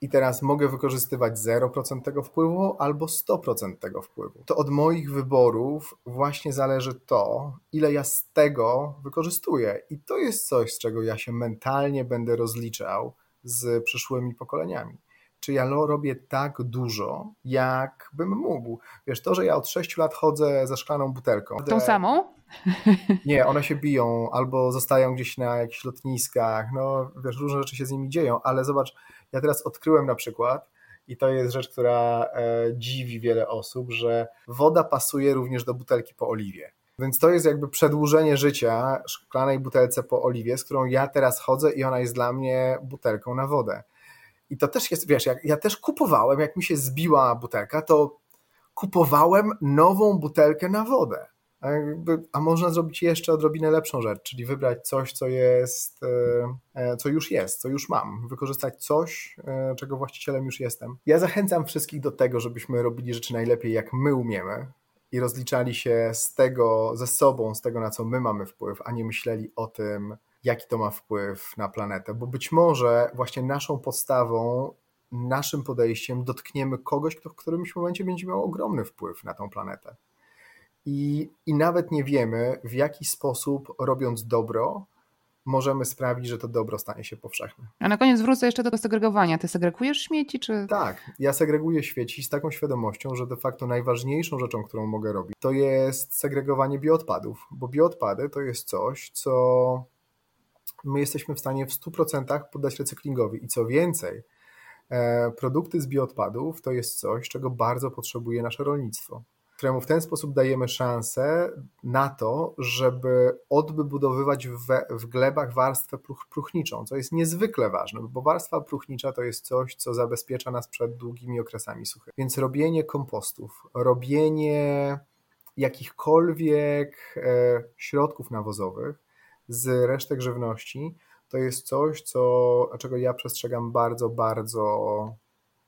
I teraz mogę wykorzystywać 0% tego wpływu albo 100% tego wpływu. To od moich wyborów właśnie zależy to, ile ja z tego wykorzystuję. I to jest coś, z czego ja się mentalnie będę rozliczał z przyszłymi pokoleniami czy ja robię tak dużo, jak bym mógł. Wiesz, to, że ja od 6 lat chodzę ze szklaną butelką. Tą samą? [laughs] Nie, one się biją albo zostają gdzieś na jakichś lotniskach. No, wiesz, różne rzeczy się z nimi dzieją, ale zobacz, ja teraz odkryłem na przykład, i to jest rzecz, która e, dziwi wiele osób, że woda pasuje również do butelki po oliwie. Więc to jest jakby przedłużenie życia szklanej butelce po oliwie, z którą ja teraz chodzę i ona jest dla mnie butelką na wodę. I to też jest, wiesz, ja też kupowałem, jak mi się zbiła butelka, to kupowałem nową butelkę na wodę. A, jakby, a można zrobić jeszcze odrobinę lepszą rzecz, czyli wybrać coś, co jest, e, e, co już jest, co już mam, wykorzystać coś, e, czego właścicielem już jestem. Ja zachęcam wszystkich do tego, żebyśmy robili rzeczy najlepiej, jak my umiemy i rozliczali się z tego, ze sobą, z tego, na co my mamy wpływ, a nie myśleli o tym, jaki to ma wpływ na planetę, bo być może właśnie naszą podstawą, naszym podejściem dotkniemy kogoś, kto w którymś momencie będzie miał ogromny wpływ na tą planetę. I, I nawet nie wiemy, w jaki sposób, robiąc dobro, możemy sprawić, że to dobro stanie się powszechne. A na koniec wrócę jeszcze do tego segregowania. Ty segregujesz śmieci, czy... Tak, ja segreguję śmieci z taką świadomością, że de facto najważniejszą rzeczą, którą mogę robić, to jest segregowanie bioodpadów, bo bioodpady to jest coś, co my jesteśmy w stanie w 100% poddać recyklingowi. I co więcej, e, produkty z bioodpadów to jest coś, czego bardzo potrzebuje nasze rolnictwo, któremu w ten sposób dajemy szansę na to, żeby odbudowywać w, w glebach warstwę pruch, próchniczą, co jest niezwykle ważne, bo warstwa próchnicza to jest coś, co zabezpiecza nas przed długimi okresami suchymi. Więc robienie kompostów, robienie jakichkolwiek e, środków nawozowych z resztek żywności, to jest coś, co, czego ja przestrzegam bardzo, bardzo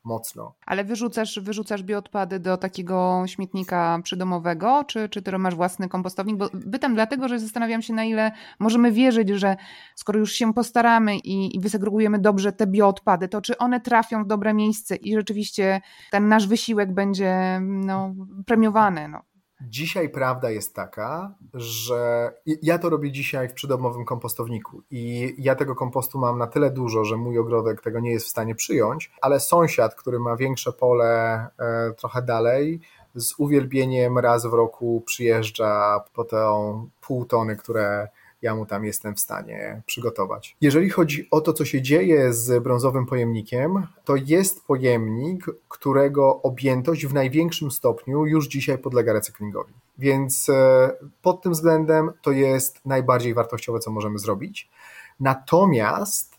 mocno. Ale wyrzucasz, wyrzucasz bioodpady do takiego śmietnika przydomowego, czy, czy ty masz własny kompostownik? Bo pytam dlatego, że zastanawiam się, na ile możemy wierzyć, że skoro już się postaramy i, i wysegregujemy dobrze te bioodpady, to czy one trafią w dobre miejsce i rzeczywiście ten nasz wysiłek będzie no, premiowany. No. Dzisiaj prawda jest taka, że ja to robię dzisiaj w przydomowym kompostowniku i ja tego kompostu mam na tyle dużo, że mój ogrodek tego nie jest w stanie przyjąć, ale sąsiad, który ma większe pole e, trochę dalej, z uwielbieniem raz w roku przyjeżdża po tą pół tony, które ja mu tam jestem w stanie przygotować. Jeżeli chodzi o to, co się dzieje z brązowym pojemnikiem, to jest pojemnik, którego objętość w największym stopniu już dzisiaj podlega recyklingowi. Więc e, pod tym względem to jest najbardziej wartościowe, co możemy zrobić. Natomiast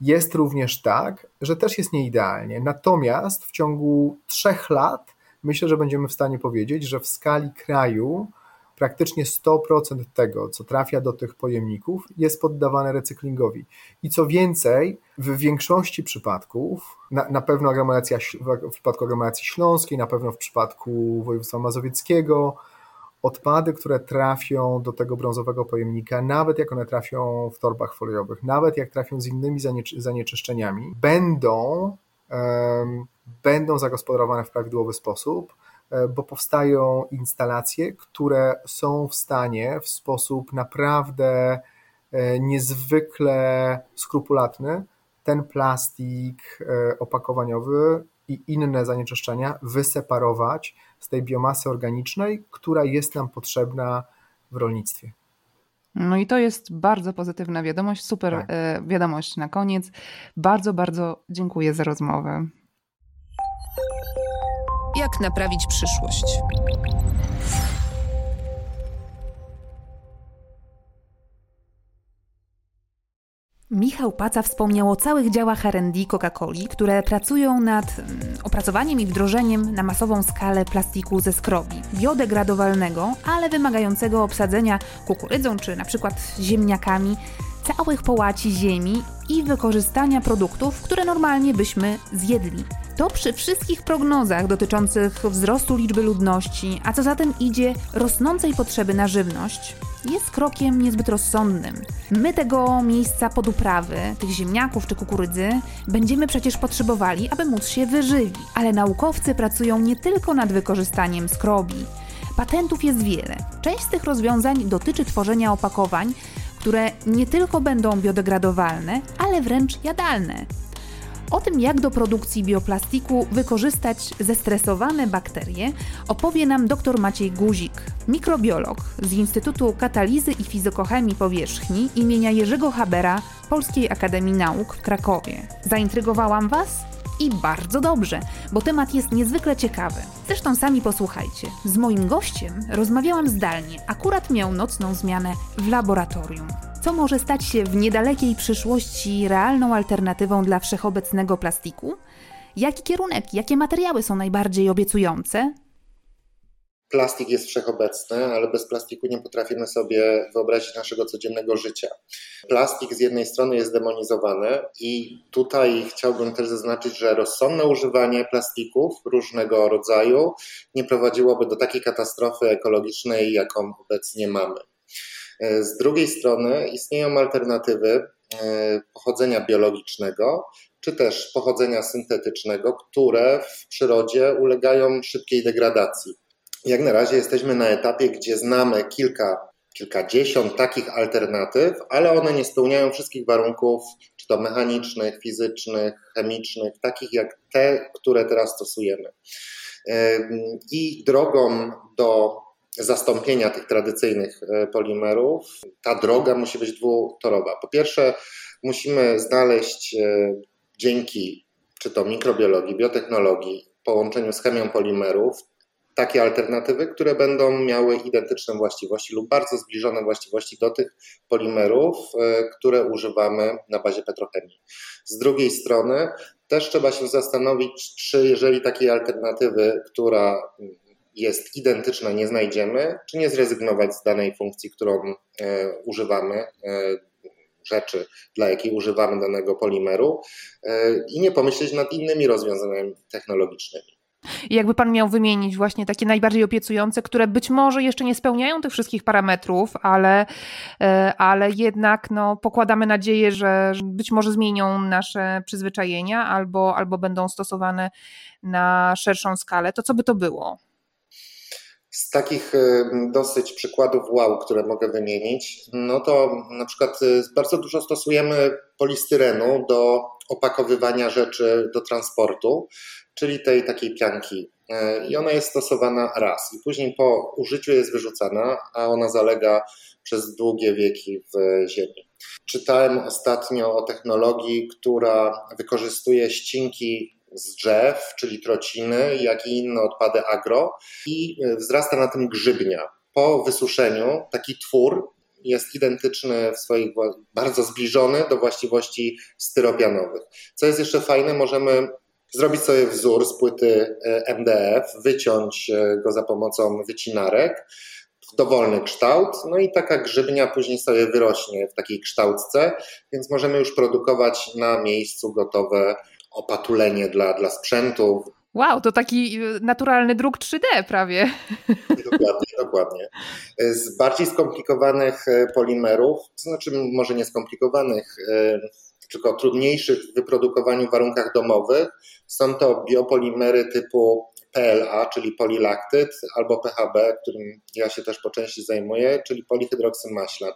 jest również tak, że też jest nieidealnie. Natomiast w ciągu trzech lat myślę, że będziemy w stanie powiedzieć, że w skali kraju praktycznie 100% tego, co trafia do tych pojemników, jest poddawane recyklingowi. I co więcej, w większości przypadków, na, na pewno aglomeracja, w przypadku aglomeracji śląskiej, na pewno w przypadku województwa mazowieckiego, odpady, które trafią do tego brązowego pojemnika, nawet jak one trafią w torbach foliowych, nawet jak trafią z innymi zanieczyszczeniami, będą, um, będą zagospodarowane w prawidłowy sposób bo powstają instalacje, które są w stanie w sposób naprawdę e, niezwykle skrupulatny ten plastik e, opakowaniowy i inne zanieczyszczenia wyseparować z tej biomasy organicznej, która jest nam potrzebna w rolnictwie. No i to jest bardzo pozytywna wiadomość, super tak. wiadomość na koniec. Bardzo, bardzo dziękuję za rozmowę. Jak naprawić przyszłość? Michał Paca wspomniał o całych działach R&D Coca-Coli, które pracują nad mm, opracowaniem i wdrożeniem na masową skalę plastiku ze skrobi, biodegradowalnego, ale wymagającego obsadzenia kukurydzą czy na przykład ziemniakami całych połaci ziemi i wykorzystania produktów, które normalnie byśmy zjedli. To przy wszystkich prognozach dotyczących wzrostu liczby ludności, a co za tym idzie rosnącej potrzeby na żywność, jest krokiem niezbyt rozsądnym. My tego miejsca pod uprawy, tych ziemniaków czy kukurydzy, będziemy przecież potrzebowali, aby móc się wyżywić. Ale naukowcy pracują nie tylko nad wykorzystaniem skrobi. Patentów jest wiele. Część z tych rozwiązań dotyczy tworzenia opakowań, które nie tylko będą biodegradowalne, ale wręcz jadalne. O tym, jak do produkcji bioplastiku wykorzystać zestresowane bakterie, opowie nam dr Maciej Guzik, mikrobiolog z Instytutu Katalizy i Fizykochemii Powierzchni imienia Jerzego Habera Polskiej Akademii Nauk w Krakowie. Zaintrygowałam Was? I bardzo dobrze, bo temat jest niezwykle ciekawy. Zresztą sami posłuchajcie. Z moim gościem rozmawiałam zdalnie, akurat miał nocną zmianę w laboratorium co może stać się w niedalekiej przyszłości realną alternatywą dla wszechobecnego plastiku? Jaki kierunek, jakie materiały są najbardziej obiecujące? Plastik jest wszechobecny, ale bez plastiku nie potrafimy sobie wyobrazić naszego codziennego życia. Plastik z jednej strony jest demonizowany, i tutaj chciałbym też zaznaczyć, że rozsądne używanie plastików różnego rodzaju nie prowadziłoby do takiej katastrofy ekologicznej, jaką obecnie mamy. Z drugiej strony istnieją alternatywy e, pochodzenia biologicznego, czy też pochodzenia syntetycznego, które w przyrodzie ulegają szybkiej degradacji. Jak na razie jesteśmy na etapie, gdzie znamy kilka, kilkadziesiąt takich alternatyw, ale one nie spełniają wszystkich warunków, czy to mechanicznych, fizycznych, chemicznych, takich jak te, które teraz stosujemy. I drogą do zastąpienia tych tradycyjnych e, polimerów, ta droga musi być dwutorowa. Po pierwsze, musimy znaleźć e, dzięki czy to mikrobiologii, biotechnologii, połączeniu z chemią polimerów, takie alternatywy, które będą miały identyczne właściwości lub bardzo zbliżone właściwości do tych polimerów, e, które używamy na bazie petrochemii. Z drugiej strony też trzeba się zastanowić, czy jeżeli takiej alternatywy, która jest identyczna, nie znajdziemy, czy nie zrezygnować z danej funkcji, którą e, używamy, e, rzeczy, dla jakiej używamy danego polimeru i nie pomyśleć nad innymi rozwiązaniami technologicznymi. I jakby Pan miał wymienić właśnie takie najbardziej obiecujące, które być może jeszcze nie spełniają tych wszystkich parametrów, ale, ale jednak no, pokładamy nadzieję, że być może zmienią nasze przyzwyczajenia albo, albo będą stosowane na szerszą skalę, to co by to było? Z takich dosyć przykładów wow, które mogę wymienić, no to na przykład y, bardzo dużo stosujemy polistyrenu do opakowywania rzeczy do transportu, czyli tej takiej pianki. E, I ona jest stosowana raz i później po użyciu jest wyrzucana, a ona zalega przez długie wieki w ziemi. Czytałem ostatnio o technologii, która wykorzystuje ścinki z drzew, czyli trociny, jak i inne odpady agro i e, wzrasta na tym grzybnia. Po wysuszeniu taki twór jest identyczny w swoich, bardzo zbliżony do właściwości styropianowych. Co jest jeszcze fajne, możemy zrobić sobie wzór z płyty e, MDF, wyciąć e, go za pomocą wycinarek w dowolny kształt, no i taka grzybnia później sobie wyrośnie w takiej kształtce, więc możemy już produkować na miejscu gotowe opatulenie dla, dla sprzętu. Wow, to taki y, naturalny druk 3D prawie. [laughs] Dokładnie, dokładnie. Z bardziej skomplikowanych e, polimerów, to znaczy może nie skomplikowanych, e, tylko trudniejszych w wyprodukowaniu warunkach domowych, są to biopolimery typu PLA, czyli polilaktyd, albo PHB, którym ja się też po części zajmuję, czyli polihydroksymaślan.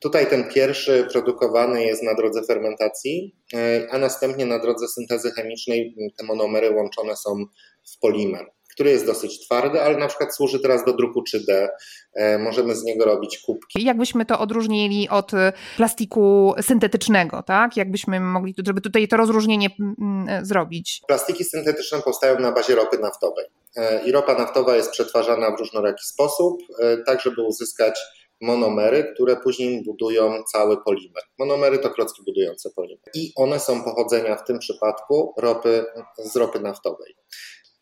Tutaj ten pierwszy produkowany jest na drodze fermentacji, e, a następnie na drodze syntezy chemicznej te monomery łączone są w polimer, który jest dosyć twardy, ale na przykład służy teraz do druku 3D. E, możemy z niego robić kubki. Jakbyśmy to odróżnili od e, plastiku syntetycznego, tak? Jakbyśmy mogli, żeby tutaj to rozróżnienie zrobić? Plastiki syntetyczne powstają na bazie ropy naftowej. I ropa naftowa jest przetwarzana w różnoraki sposób, tak żeby uzyskać monomery, które później budują cały polimer. Monomery to klocki budujące polimer. I one są pochodzenia w tym przypadku ropy, z ropy naftowej.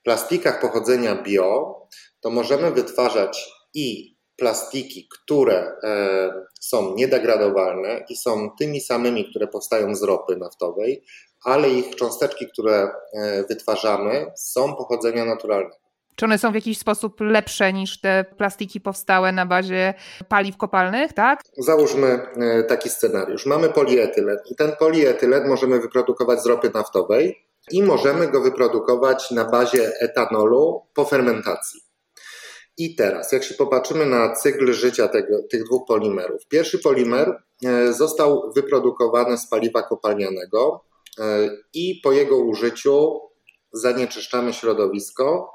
Plastikach pochodzenia bio to możemy wytwarzać i plastiki, które e, są niedegradowalne i są tymi samymi, które powstają z ropy naftowej, ale ich cząsteczki, które e, wytwarzamy, są pochodzenia naturalnego. Czy one są w jakiś sposób lepsze niż te plastiki powstałe na bazie paliw kopalnych, tak? Załóżmy e, taki scenariusz. Mamy polietylen i ten polietylen możemy wyprodukować z ropy naftowej i możemy go wyprodukować na bazie etanolu po fermentacji. I teraz, jak się popatrzymy na cykl życia tego, tych dwóch polimerów. Pierwszy polimer e, został wyprodukowany z paliwa kopalnianego e, i po jego użyciu zanieczyszczamy środowisko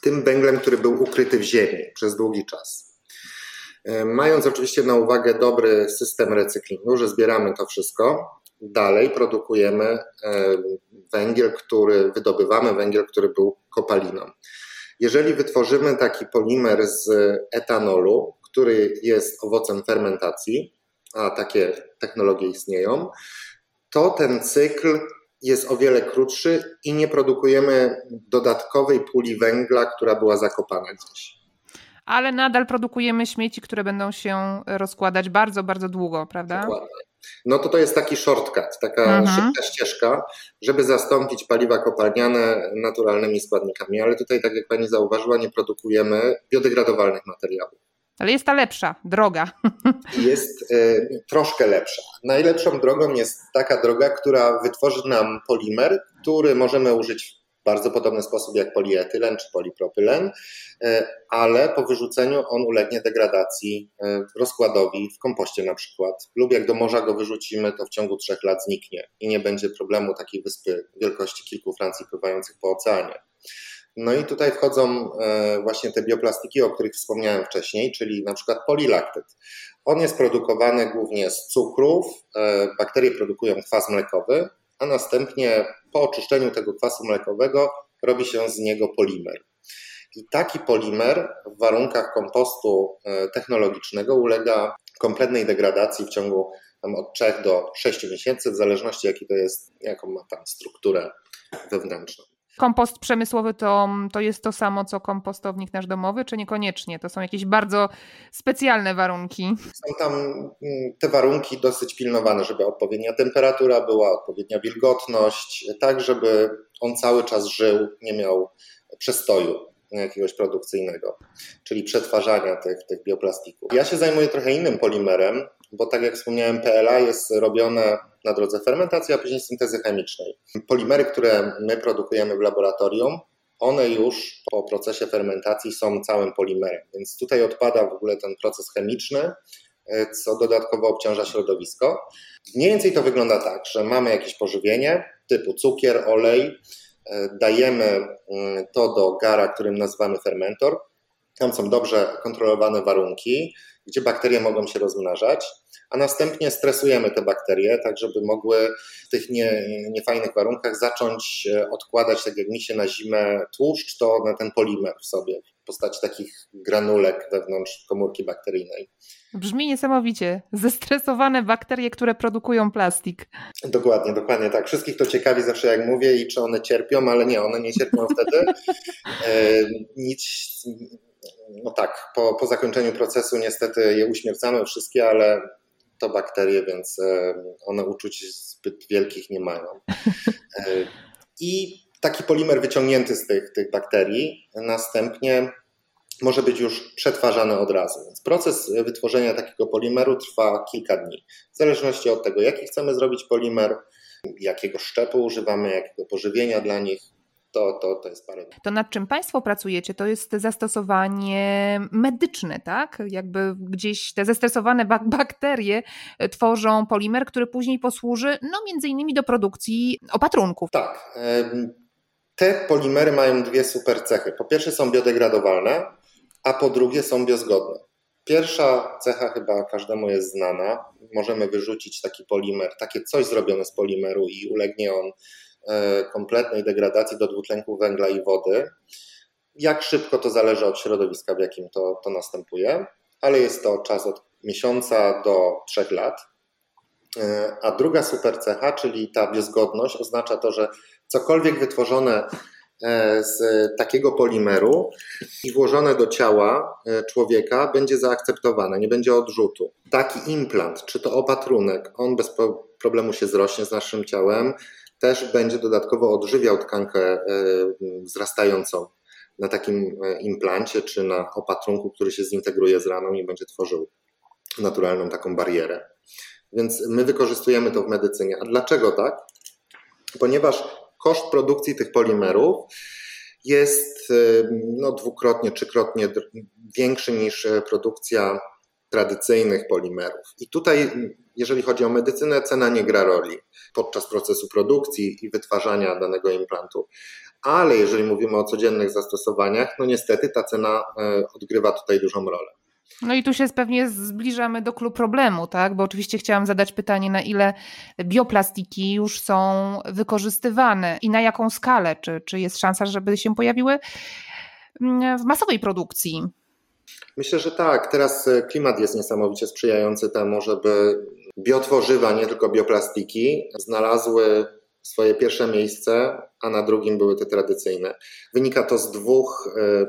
tym węglem, który był ukryty w ziemi przez długi czas. Mając oczywiście na uwagę dobry system recyklingu, że zbieramy to wszystko, dalej produkujemy węgiel, który wydobywamy, węgiel, który był kopaliną. Jeżeli wytworzymy taki polimer z etanolu, który jest owocem fermentacji, a takie technologie istnieją, to ten cykl jest o wiele krótszy i nie produkujemy dodatkowej puli węgla, która była zakopana gdzieś. Ale nadal produkujemy śmieci, które będą się rozkładać bardzo, bardzo długo, prawda? Dokładnie. No to to jest taki shortcut, taka mhm. szybka ścieżka, żeby zastąpić paliwa kopalniane naturalnymi składnikami. Ale tutaj, tak jak pani zauważyła, nie produkujemy biodegradowalnych materiałów. Ale jest ta lepsza, droga. [laughs] Jest y, troszkę lepsza. Najlepszą drogą jest taka droga, która wytworzy nam polimer, który możemy użyć w bardzo podobny sposób jak polietylen czy polipropylen, y, ale po wyrzuceniu on ulegnie degradacji, y, rozkładowi w kompoście na przykład. Lub jak do morza go wyrzucimy, to w ciągu trzech lat zniknie i nie będzie problemu takiej wyspy wielkości kilku Francji pływających po oceanie. No i tutaj wchodzą e, właśnie te bioplastiki, o których wspomniałem wcześniej, czyli na przykład polilaktyt. On jest produkowany głównie z cukrów, e, bakterie produkują kwas mlekowy, a następnie po oczyszczeniu tego kwasu mlekowego robi się z niego polimer. I taki polimer w warunkach kompostu e, technologicznego ulega kompletnej degradacji w ciągu od 3 do 6 miesięcy, w zależności jaki to jest, jaką ma tam strukturę wewnętrzną. Kompost przemysłowy to, to jest to samo, co kompostownik nasz domowy, czy niekoniecznie? To są jakieś bardzo specjalne warunki. Są tam mm, te warunki dosyć pilnowane, żeby odpowiednia temperatura była, odpowiednia wilgotność, tak żeby on cały czas żył, nie miał przestoju jakiegoś produkcyjnego, czyli przetwarzania tych, tych bioplastików. Ja się zajmuję trochę innym polimerem, bo tak jak wspomniałem, PLA jest robione na drodze fermentacji, a później syntezy chemicznej. Polimery, które my produkujemy w laboratorium, one już po procesie fermentacji są całym polimerem, więc tutaj odpada w ogóle ten proces chemiczny, co dodatkowo obciąża środowisko. Mniej więcej to wygląda tak, że mamy jakieś pożywienie typu cukier, olej, dajemy mm, to do gara, którym nazywamy fermentor. Tam są dobrze kontrolowane warunki, gdzie bakterie mogą się rozmnażać a następnie stresujemy te bakterie, tak żeby mogły w tych nie, niefajnych warunkach zacząć e, odkładać, tak jak mi się na zimę tłuszcz, to na ten polimer w sobie w postaci takich granulek wewnątrz komórki bakteryjnej. Brzmi niesamowicie. Zestresowane bakterie, które produkują plastik. Dokładnie, dokładnie tak. Wszystkich to ciekawi zawsze jak mówię i czy one cierpią, ale nie, one nie cierpią wtedy. [laughs] E, nic, no tak, po, po zakończeniu procesu niestety je uśmiercamy wszystkie, ale to bakterie, więc e, one uczuć zbyt wielkich nie mają. [laughs] E, I taki polimer wyciągnięty z tych, tych bakterii następnie może być już przetwarzany od razu. Więc proces wytworzenia takiego polimeru trwa kilka dni. W zależności od tego, jaki chcemy zrobić polimer, jakiego szczepu używamy, jakiego pożywienia dla nich, to, to, to jest parę. To nad czym Państwo pracujecie, to jest zastosowanie medyczne, tak? Jakby gdzieś te zestresowane bak bakterie tworzą polimer, który później posłuży, no między innymi do produkcji opatrunków. Tak. Te polimery mają dwie super cechy. Po pierwsze są biodegradowalne, a po drugie są biozgodne. Pierwsza cecha chyba każdemu jest znana. Możemy wyrzucić taki polimer, takie coś zrobione z polimeru i ulegnie on E, kompletnej degradacji do dwutlenku węgla i wody. Jak szybko to zależy od środowiska, w jakim to, to następuje, ale jest to czas od miesiąca do trzech lat. E, a druga super cecha, czyli ta biozgodność, oznacza to, że cokolwiek wytworzone e, z takiego polimeru i włożone do ciała człowieka będzie zaakceptowane, nie będzie odrzutu. Taki implant, czy to opatrunek, on bez problemu się zrośnie z naszym ciałem, też będzie dodatkowo odżywiał tkankę wzrastającą na takim implancie czy na opatrunku, który się zintegruje z raną i będzie tworzył naturalną taką barierę. Więc my wykorzystujemy to w medycynie. A dlaczego tak? Ponieważ koszt produkcji tych polimerów jest y, no, dwukrotnie, trzykrotnie większy niż e, produkcja tradycyjnych polimerów. I tutaj, jeżeli chodzi o medycynę, cena nie gra roli podczas procesu produkcji i wytwarzania danego implantu. Ale jeżeli mówimy o codziennych zastosowaniach, no niestety ta cena e, odgrywa tutaj dużą rolę. No i tu się pewnie zbliżamy do klubu problemu, tak? Bo oczywiście chciałam zadać pytanie, na ile bioplastiki już są wykorzystywane i na jaką skalę? Czy, czy jest szansa, żeby się pojawiły mm, w masowej produkcji? Myślę, że tak. Teraz e, klimat jest niesamowicie sprzyjający temu, żeby biotworzywa, nie tylko bioplastiki, znalazły swoje pierwsze miejsce, a na drugim były te tradycyjne. Wynika to z dwóch e,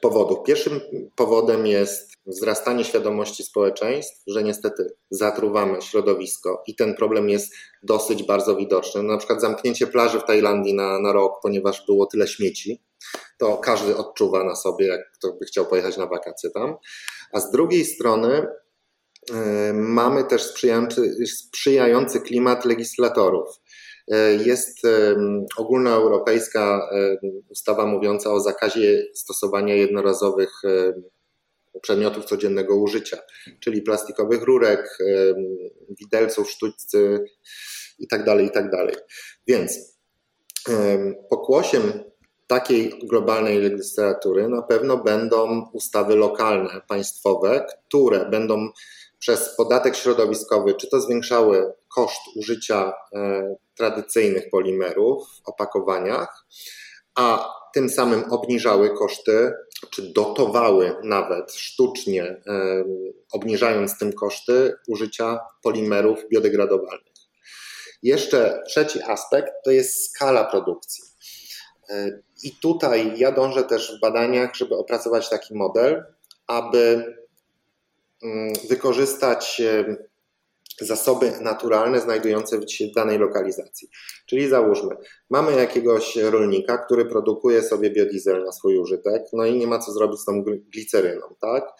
powodów. Pierwszym powodem jest wzrastanie świadomości społeczeństw, że niestety zatruwamy środowisko i ten problem jest dosyć bardzo widoczny. Na przykład zamknięcie plaży w Tajlandii na, na rok, ponieważ było tyle śmieci, to każdy odczuwa na sobie, jak kto by chciał pojechać na wakacje tam. A z drugiej strony yy, mamy też sprzyjający, sprzyjający klimat legislatorów. E, jest ogólnoeuropejska ustawa mówiąca o zakazie stosowania jednorazowych przedmiotów codziennego użycia, czyli plastikowych rurek, widelców, sztućcy itd., tak itd. Tak Więc pokłosiem takiej globalnej legislatury na pewno będą ustawy lokalne, państwowe, które będą przez podatek środowiskowy, czy to zwiększały koszt użycia e, tradycyjnych polimerów w opakowaniach, a tym samym obniżały koszty, czy dotowały nawet sztucznie, e, obniżając tym koszty użycia polimerów biodegradowalnych. Jeszcze trzeci aspekt to jest skala produkcji. E, I tutaj ja dążę też w badaniach, żeby opracować taki model, aby wykorzystać zasoby naturalne znajdujące się w danej lokalizacji. Czyli załóżmy, mamy jakiegoś rolnika, który produkuje sobie biodiesel na swój użytek, no i nie ma co zrobić z tą gliceryną, tak?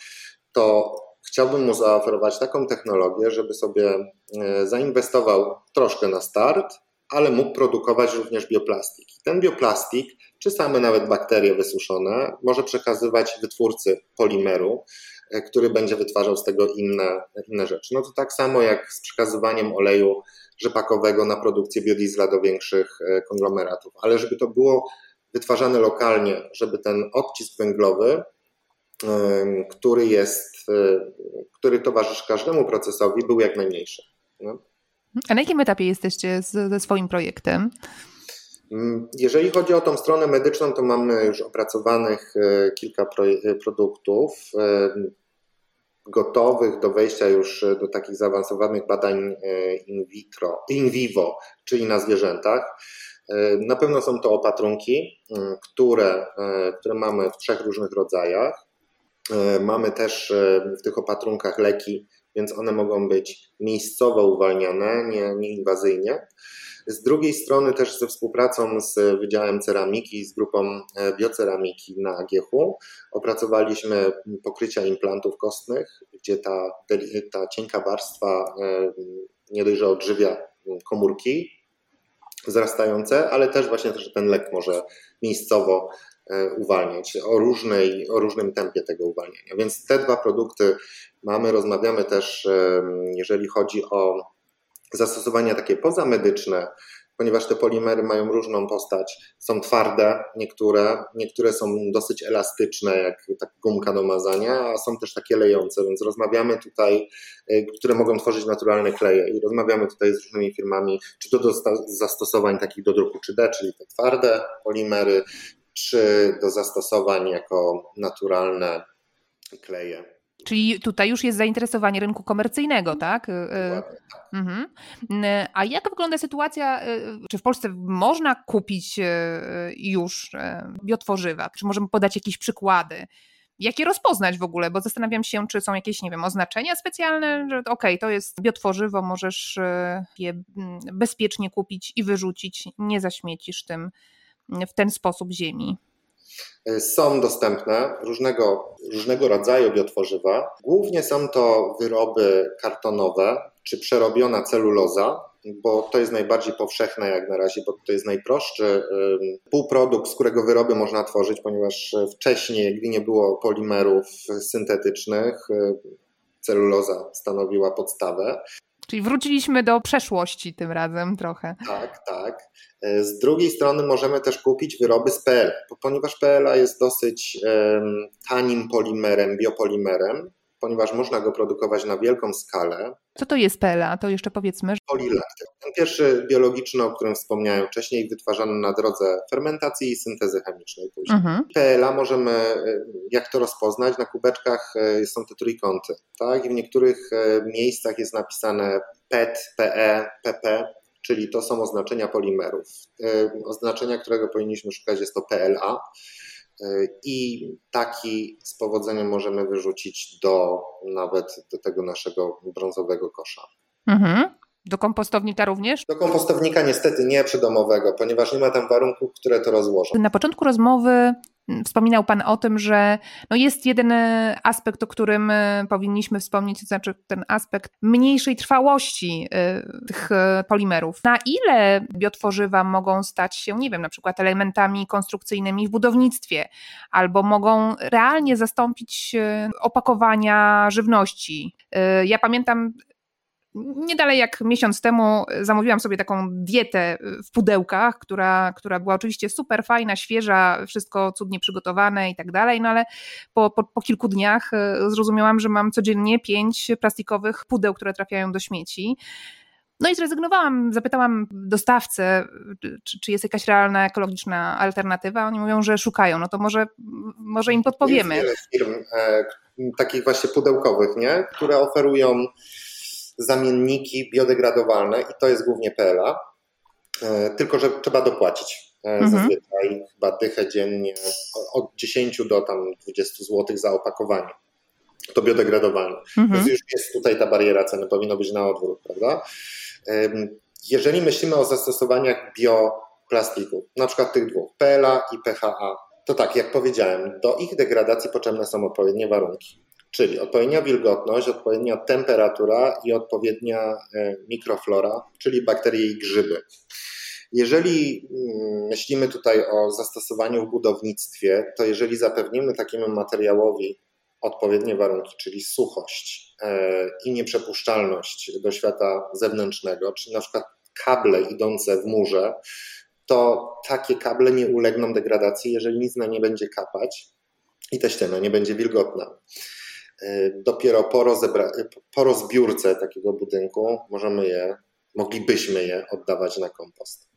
To chciałbym mu zaoferować taką technologię, żeby sobie e, zainwestował troszkę na start, ale mógł produkować również bioplastik. Ten bioplastik, czy same nawet bakterie wysuszone, może przekazywać wytwórcy polimeru, który będzie wytwarzał z tego inne, inne rzeczy. No to tak samo jak z przekazywaniem oleju rzepakowego na produkcję biodiesla do większych e, konglomeratów, ale żeby to było wytwarzane lokalnie, żeby ten odcisk węglowy, który jest, e, który towarzyszy każdemu procesowi, był jak najmniejszy. No. A na jakim etapie jesteście ze swoim projektem? Mm, jeżeli chodzi o tą stronę medyczną, to mamy już opracowanych e, kilka e, produktów e, gotowych do wejścia już do takich zaawansowanych badań in vitro, in vivo, czyli na zwierzętach. Na pewno są to opatrunki, mm, które, które mamy w trzech różnych rodzajach. Mamy też w tych opatrunkach leki, więc one mogą być miejscowo uwalniane, nie, nieinwazyjnie. Z drugiej strony też ze współpracą z Wydziałem Ceramiki, z grupą e, bioceramiki na AGH opracowaliśmy pokrycia implantów kostnych, gdzie ta, ta cienka warstwa e, nie dość, że odżywia komórki wzrastające, ale też właśnie że ten lek może miejscowo e, uwalniać o, różnej, o różnym tempie tego uwalniania. Więc te dwa produkty mamy, rozmawiamy też, jeżeli chodzi o zastosowania takie pozamedyczne, ponieważ te polimery mają różną postać. Są twarde niektóre, niektóre są dosyć elastyczne, jak tak gumka do mazania, a są też takie lejące, więc rozmawiamy tutaj, y, które mogą tworzyć naturalne kleje i rozmawiamy tutaj z różnymi firmami, czy to do zastosowań takich do druku 3D, czyli te twarde polimery, czy do zastosowań jako naturalne kleje. Czyli tutaj już jest zainteresowanie rynku komercyjnego, tak? Y, y, mhm. Y, a jak wygląda sytuacja, czy w Polsce można kupić już biotworzywa? Czy możemy podać jakieś przykłady? jak je rozpoznać w ogóle, bo zastanawiam się, czy są jakieś, nie wiem, oznaczenia specjalne, że okej, okay, to jest biotworzywo, możesz je mm, bezpiecznie kupić i wyrzucić, nie zaśmiecisz tym w ten sposób ziemi. E, są dostępne różnego, różnego rodzaju biotworzywa. Głównie są to wyroby kartonowe czy przerobiona celuloza, bo to jest najbardziej powszechne jak na razie, bo to jest najprostszy półprodukt, z którego wyroby można tworzyć, ponieważ wcześniej, gdy nie było polimerów syntetycznych, e, celuloza stanowiła podstawę. Czyli wróciliśmy do przeszłości tym razem trochę. Tak, tak. E, z drugiej strony możemy też kupić wyroby z PL, ponieważ PLA jest dosyć um, tanim polimerem, biopolimerem, ponieważ można go produkować na wielką skalę. Co to jest PLA? To jeszcze powiedzmy. Polilaktyk. Ten pierwszy biologiczny, o którym wspomniałem wcześniej, wytwarzany na drodze fermentacji i syntezy chemicznej później. Mhm. PLA możemy, e, jak to rozpoznać, na kubeczkach e, są te trójkąty. Tak? I w niektórych e, miejscach jest napisane PET, PE, PP, czyli to są oznaczenia polimerów. Oznaczenia, którego powinniśmy szukać, jest to PLA i taki z powodzeniem możemy wyrzucić do nawet do tego naszego brązowego kosza. Mhm. Do kompostownika również? Do kompostownika niestety nie przydomowego, ponieważ nie ma tam warunków, które to rozłożą. Na początku rozmowy Wspominał Pan o tym, że no jest jeden e, aspekt, o którym e, powinniśmy wspomnieć, to znaczy ten aspekt mniejszej trwałości e, tych polimerów. Na ile biotworzywa mogą stać się, nie wiem, na przykład elementami konstrukcyjnymi w budownictwie, albo mogą realnie zastąpić opakowania żywności. Ja pamiętam nie dalej jak miesiąc temu zamówiłam sobie taką dietę w pudełkach, która, która była oczywiście super fajna, świeża, wszystko cudnie przygotowane i tak dalej, no ale po, po, po kilku dniach e, zrozumiałam, że mam codziennie pięć plastikowych pudeł, które trafiają do śmieci. No i zrezygnowałam, zapytałam dostawcę, czy, czy, jest jakaś realna ekologiczna alternatywa. Oni mówią, że szukają. No to może, może im podpowiemy. Jest wiele firm e, takich właśnie pudełkowych, nie? które oferują zamienniki biodegradowalne i to jest głównie PLA, e, tylko że trzeba dopłacić. E, mhm. Zazwyczaj chyba dychę dziennie od 10 do tam 20 zł za opakowanie. To biodegradowalne. Mhm. Więc już jest tutaj ta bariera ceny, powinno być na odwrót, prawda? Jeżeli myślimy o zastosowaniach bioplastików, na przykład tych dwóch, PLA i PHA, to tak, jak powiedziałem, do ich degradacji potrzebne są odpowiednie warunki czyli odpowiednia wilgotność, odpowiednia temperatura i odpowiednia e, mikroflora, czyli bakterie i grzyby. Jeżeli mm, myślimy tutaj o zastosowaniu w budownictwie, to jeżeli zapewnimy takiemu materiałowi odpowiednie warunki, czyli suchość e, i nieprzepuszczalność do świata zewnętrznego, czyli na przykład kable idące w murze, to takie kable nie ulegną degradacji, jeżeli nic na nie będzie kapać i ta ściana nie będzie wilgotna. E, dopiero po, rozebra- po rozbiórce takiego budynku możemy je, moglibyśmy je oddawać na kompost.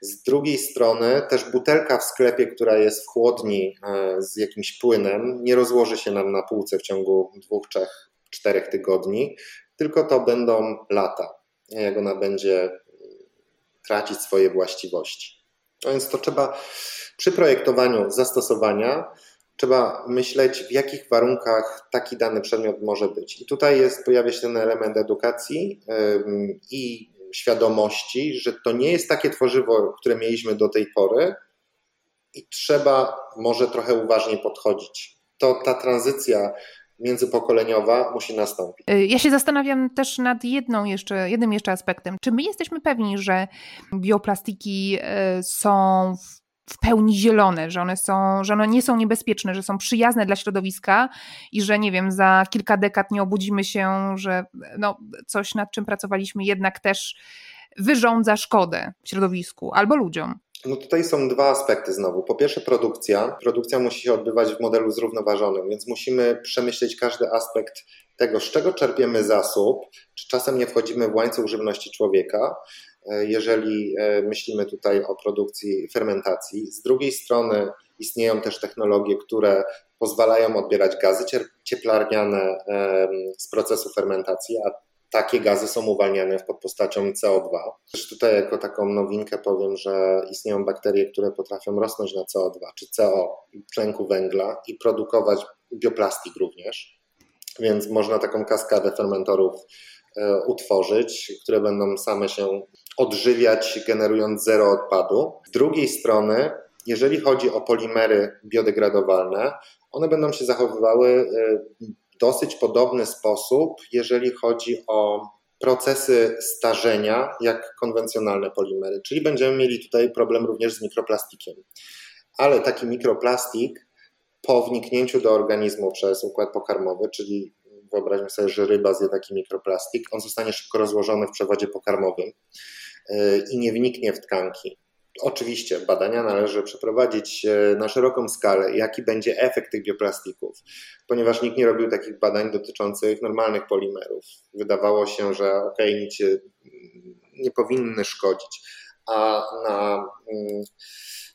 Z drugiej strony też butelka w sklepie, która jest w chłodni e, z jakimś płynem, nie rozłoży się nam na półce w ciągu dwóch, trzech, czterech tygodni, tylko to będą lata, jak ona będzie tracić swoje właściwości. No więc to trzeba przy projektowaniu zastosowania trzeba myśleć, w jakich warunkach taki dany przedmiot może być. I tutaj jest, pojawia się ten element edukacji i świadomości, że to nie jest takie tworzywo, które mieliśmy do tej pory i trzeba może trochę uważniej podchodzić. To ta tranzycja międzypokoleniowa musi nastąpić. Ja się zastanawiam też nad jedną jeszcze, jednym jeszcze aspektem. Czy my jesteśmy pewni, że bioplastiki e, są w w pełni zielone, że one są, że one nie są niebezpieczne, że są przyjazne dla środowiska i że nie wiem, za kilka dekad nie obudzimy się, że no, coś nad czym pracowaliśmy jednak też wyrządza szkodę środowisku albo ludziom. No tutaj są dwa aspekty znowu. Po pierwsze produkcja. Produkcja musi się odbywać w modelu zrównoważonym, więc musimy przemyśleć każdy aspekt tego, z czego czerpiemy zasób, czy czasem nie wchodzimy w łańcuch żywności człowieka, jeżeli e, myślimy tutaj o produkcji fermentacji. Z drugiej strony istnieją też technologie, które pozwalają odbierać gazy cieplarniane z procesu fermentacji, a takie gazy są uwalniane pod postacią CO2. Też tutaj jako taką nowinkę powiem, że istnieją bakterie, które potrafią rosnąć na CO2 czy CO, tlenku węgla i produkować bioplastik również, więc można taką kaskadę fermentorów e, utworzyć, które będą same się odżywiać, generując zero odpadu. Z drugiej strony, jeżeli chodzi o polimery biodegradowalne, one będą się zachowywały w dosyć podobny sposób, jeżeli chodzi o procesy starzenia, jak konwencjonalne polimery. Czyli będziemy mieli tutaj problem również z mikroplastikiem. Ale taki mikroplastik po wniknięciu do organizmu przez układ pokarmowy, czyli wyobraźmy sobie, że ryba zje taki mikroplastik, on zostanie szybko rozłożony w przewodzie pokarmowym yy, i nie wniknie w tkanki. Oczywiście badania należy przeprowadzić e, na szeroką skalę, jaki będzie efekt tych bioplastików, ponieważ nikt nie robił takich badań dotyczących normalnych polimerów. Wydawało się, że ok, nic nie powinny szkodzić, a na, mm,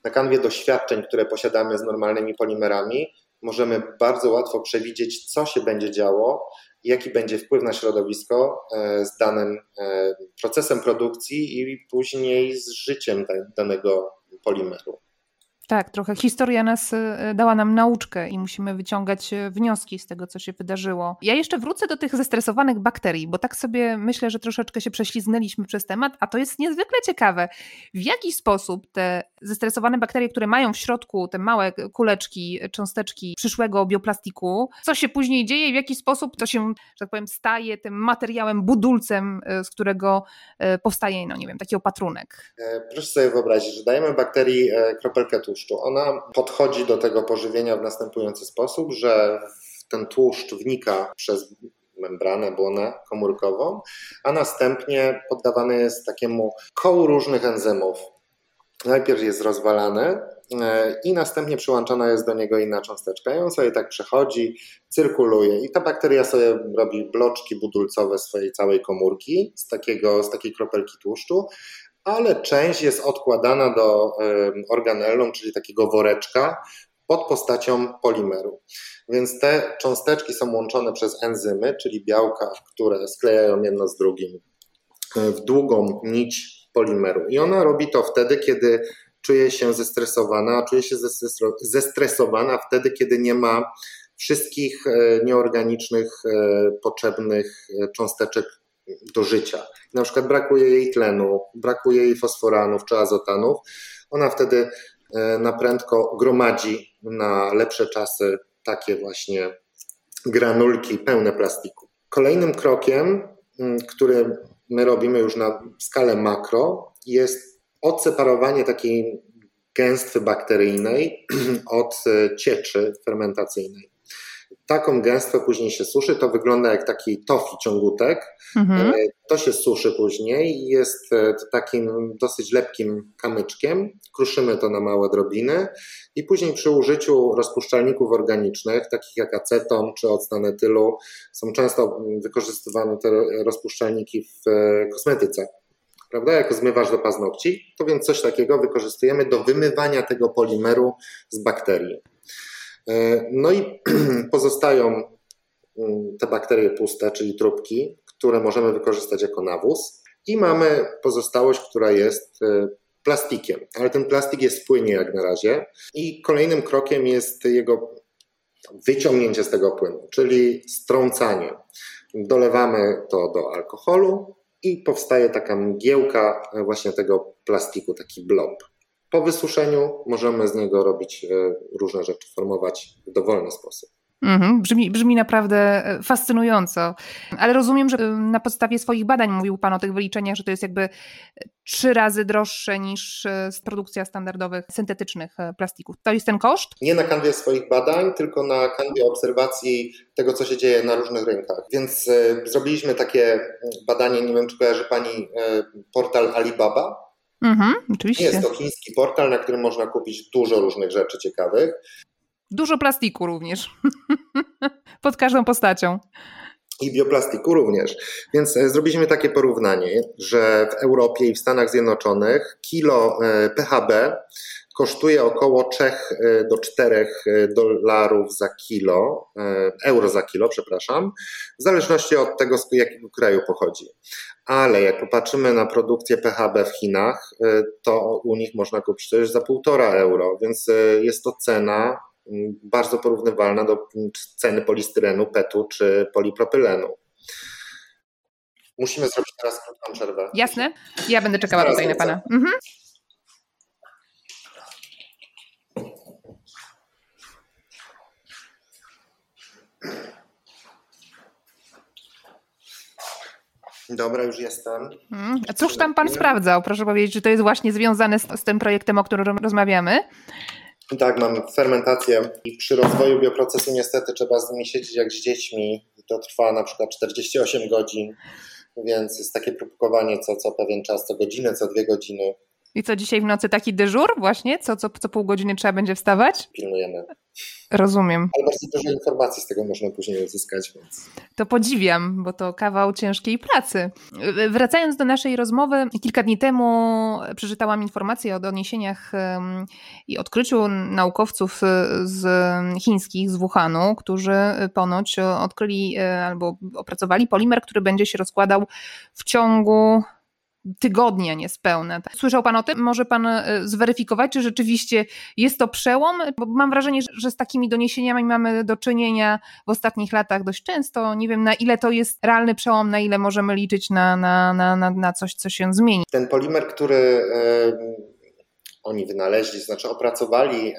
na kanwie doświadczeń, które posiadamy z normalnymi polimerami, możemy bardzo łatwo przewidzieć, co się będzie działo, jaki będzie wpływ na środowisko e, z danym e, procesem produkcji i później z życiem danego polimeru. Tak, trochę historia nas e, dała nam nauczkę i musimy wyciągać e, wnioski z tego, co się wydarzyło. Ja jeszcze wrócę do tych zestresowanych bakterii, bo tak sobie myślę, że troszeczkę się prześlizgnęliśmy przez temat, a to jest niezwykle ciekawe. W jaki sposób te zestresowane bakterie, które mają w środku te małe kuleczki, cząsteczki przyszłego bioplastiku, co się później dzieje i w jaki sposób to się, że tak powiem, staje tym materiałem, budulcem, e, z którego powstaje, no nie wiem, taki opatrunek. Proszę sobie wyobrazić, że dajemy bakterii kropelkę tłuszczu, tłuszczu. Ona podchodzi do tego pożywienia w następujący sposób, że ten tłuszcz wnika przez membranę, błonę komórkową, a następnie poddawany jest takiemu kołu różnych enzymów. Najpierw jest rozwalany e, i następnie przyłączona jest do niego inna cząsteczka. I on sobie tak przechodzi, cyrkuluje i ta bakteria sobie robi bloczki budulcowe swojej całej komórki z, takiego, z takiej kropelki tłuszczu, ale część jest odkładana do organellum, czyli takiego woreczka pod postacią polimeru. Więc te cząsteczki są łączone przez enzymy, czyli białka, które sklejają jedno z drugim e, w długą nić polimeru. I ona robi to wtedy, kiedy czuje się zestresowana, czuje się zestresowana wtedy, kiedy nie ma wszystkich e, nieorganicznych, e, potrzebnych cząsteczek do życia. Na przykład brakuje jej tlenu, brakuje jej fosforanów czy azotanów. Ona wtedy e, na prędko gromadzi na lepsze czasy takie właśnie granulki pełne plastiku. Kolejnym krokiem, mm, który my robimy już na skalę makro, jest odseparowanie takiej gęstwy bakteryjnej [clears throat] od e, cieczy fermentacyjnej taką gęstwę później się suszy, to wygląda jak taki tofi ciągutek. Mhm. E, to się suszy później i jest e, takim dosyć lepkim kamyczkiem. Kruszymy to na małe drobiny i później przy użyciu rozpuszczalników organicznych, takich jak aceton czy octan etylu, są często wykorzystywane te rozpuszczalniki w e, kosmetyce prawda, jako zmywacz do paznokci, to więc coś takiego wykorzystujemy do wymywania tego polimeru z bakterii. E, no i [clears throat] pozostają mm, te bakterie puste, czyli trubki, które możemy wykorzystać jako nawóz. I mamy pozostałość, która jest e, plastikiem, ale ten plastik jest w płynie jak na razie. I kolejnym krokiem jest jego wyciągnięcie z tego płynu, czyli strącanie. Dolewamy to do alkoholu i powstaje taka mgiełka właśnie tego plastiku, taki blob. Po wysuszeniu możemy z niego robić e, różne rzeczy, formować w dowolny sposób. Mhm, brzmi, brzmi naprawdę e, fascynująco, ale rozumiem, że e, na podstawie swoich badań mówił Pan o tych wyliczeniach, że to jest jakby trzy razy droższe niż produkcja standardowych syntetycznych plastików. To jest ten koszt? Nie na kanwie swoich badań, tylko na kanwie obserwacji tego, co się dzieje na różnych rynkach. Więc zrobiliśmy takie badanie, nie wiem, czy kojarzy Pani portal Alibaba. Mhm, oczywiście. Jest to chiński portal, na którym można kupić dużo różnych rzeczy ciekawych. Dużo plastiku również. [laughs] Pod każdą postacią. I bioplastiku również. Więc e, zrobiliśmy takie porównanie, że w Europie i w Stanach Zjednoczonych kilo e, PHB kosztuje około 3 e, do 4 dolarów za kilo, euro za kilo, przepraszam, w zależności od tego, z jakiego kraju pochodzi ale jak popatrzymy na produkcję PHB w Chinach, y, to u nich można kupić to już za półtora euro, więc y, jest to cena bardzo porównywalna do ceny polistyrenu, PET-u czy polipropylenu. Musimy zrobić teraz krótką przerwę. Jasne. Ja będę czekała teraz tutaj na Pana. Mhm. Dobra, już jestem. Hmm. A cóż tam pan sprawdzał? Proszę powiedzieć, czy to jest właśnie związane z, z tym projektem, o którym rozmawiamy? Tak, mam fermentację i przy rozwoju bioprocesu niestety trzeba z nimi siedzieć jak z dziećmi. To trwa na przykład 48 godzin, więc jest takie próbkowanie co, co pewien czas, co godzinę, co dwie godziny. I co dzisiaj w nocy taki dyżur właśnie? Co, co, co pół godziny trzeba będzie wstawać? Pilnujemy. Rozumiem. Ale bardzo dużo informacji z tego można później uzyskać. Więc... To podziwiam, bo to kawał ciężkiej pracy. Wracając do naszej rozmowy, kilka dni temu przeczytałam informację o doniesieniach i odkryciu naukowców z chińskich, z Wuhanu, którzy ponoć odkryli e, albo opracowali polimer, który będzie się rozkładał w ciągu tygodnia niespełna. Słyszał Pan o tym? Może Pan e, zweryfikować, czy rzeczywiście jest to przełom? Bo mam wrażenie, że z takimi doniesieniami mamy do czynienia w ostatnich latach dość często. Nie wiem, na ile to jest realny przełom, na ile możemy liczyć na, na, na, na coś, co się zmieni. Ten polimer, który oni wynaleźli, znaczy opracowali,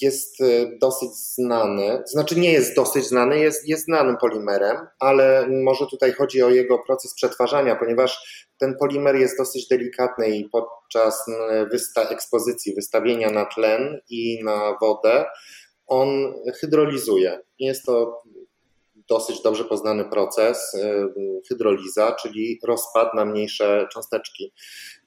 jest dosyć znany. Znaczy nie jest dosyć znany, jest, jest znanym polimerem, ale może tutaj chodzi o jego proces przetwarzania, ponieważ ten polimer jest dosyć delikatny i podczas wysta ekspozycji, wystawienia na tlen i na wodę, on hydrolizuje. Jest to dosyć dobrze poznany proces, hydroliza, czyli rozpad na mniejsze cząsteczki.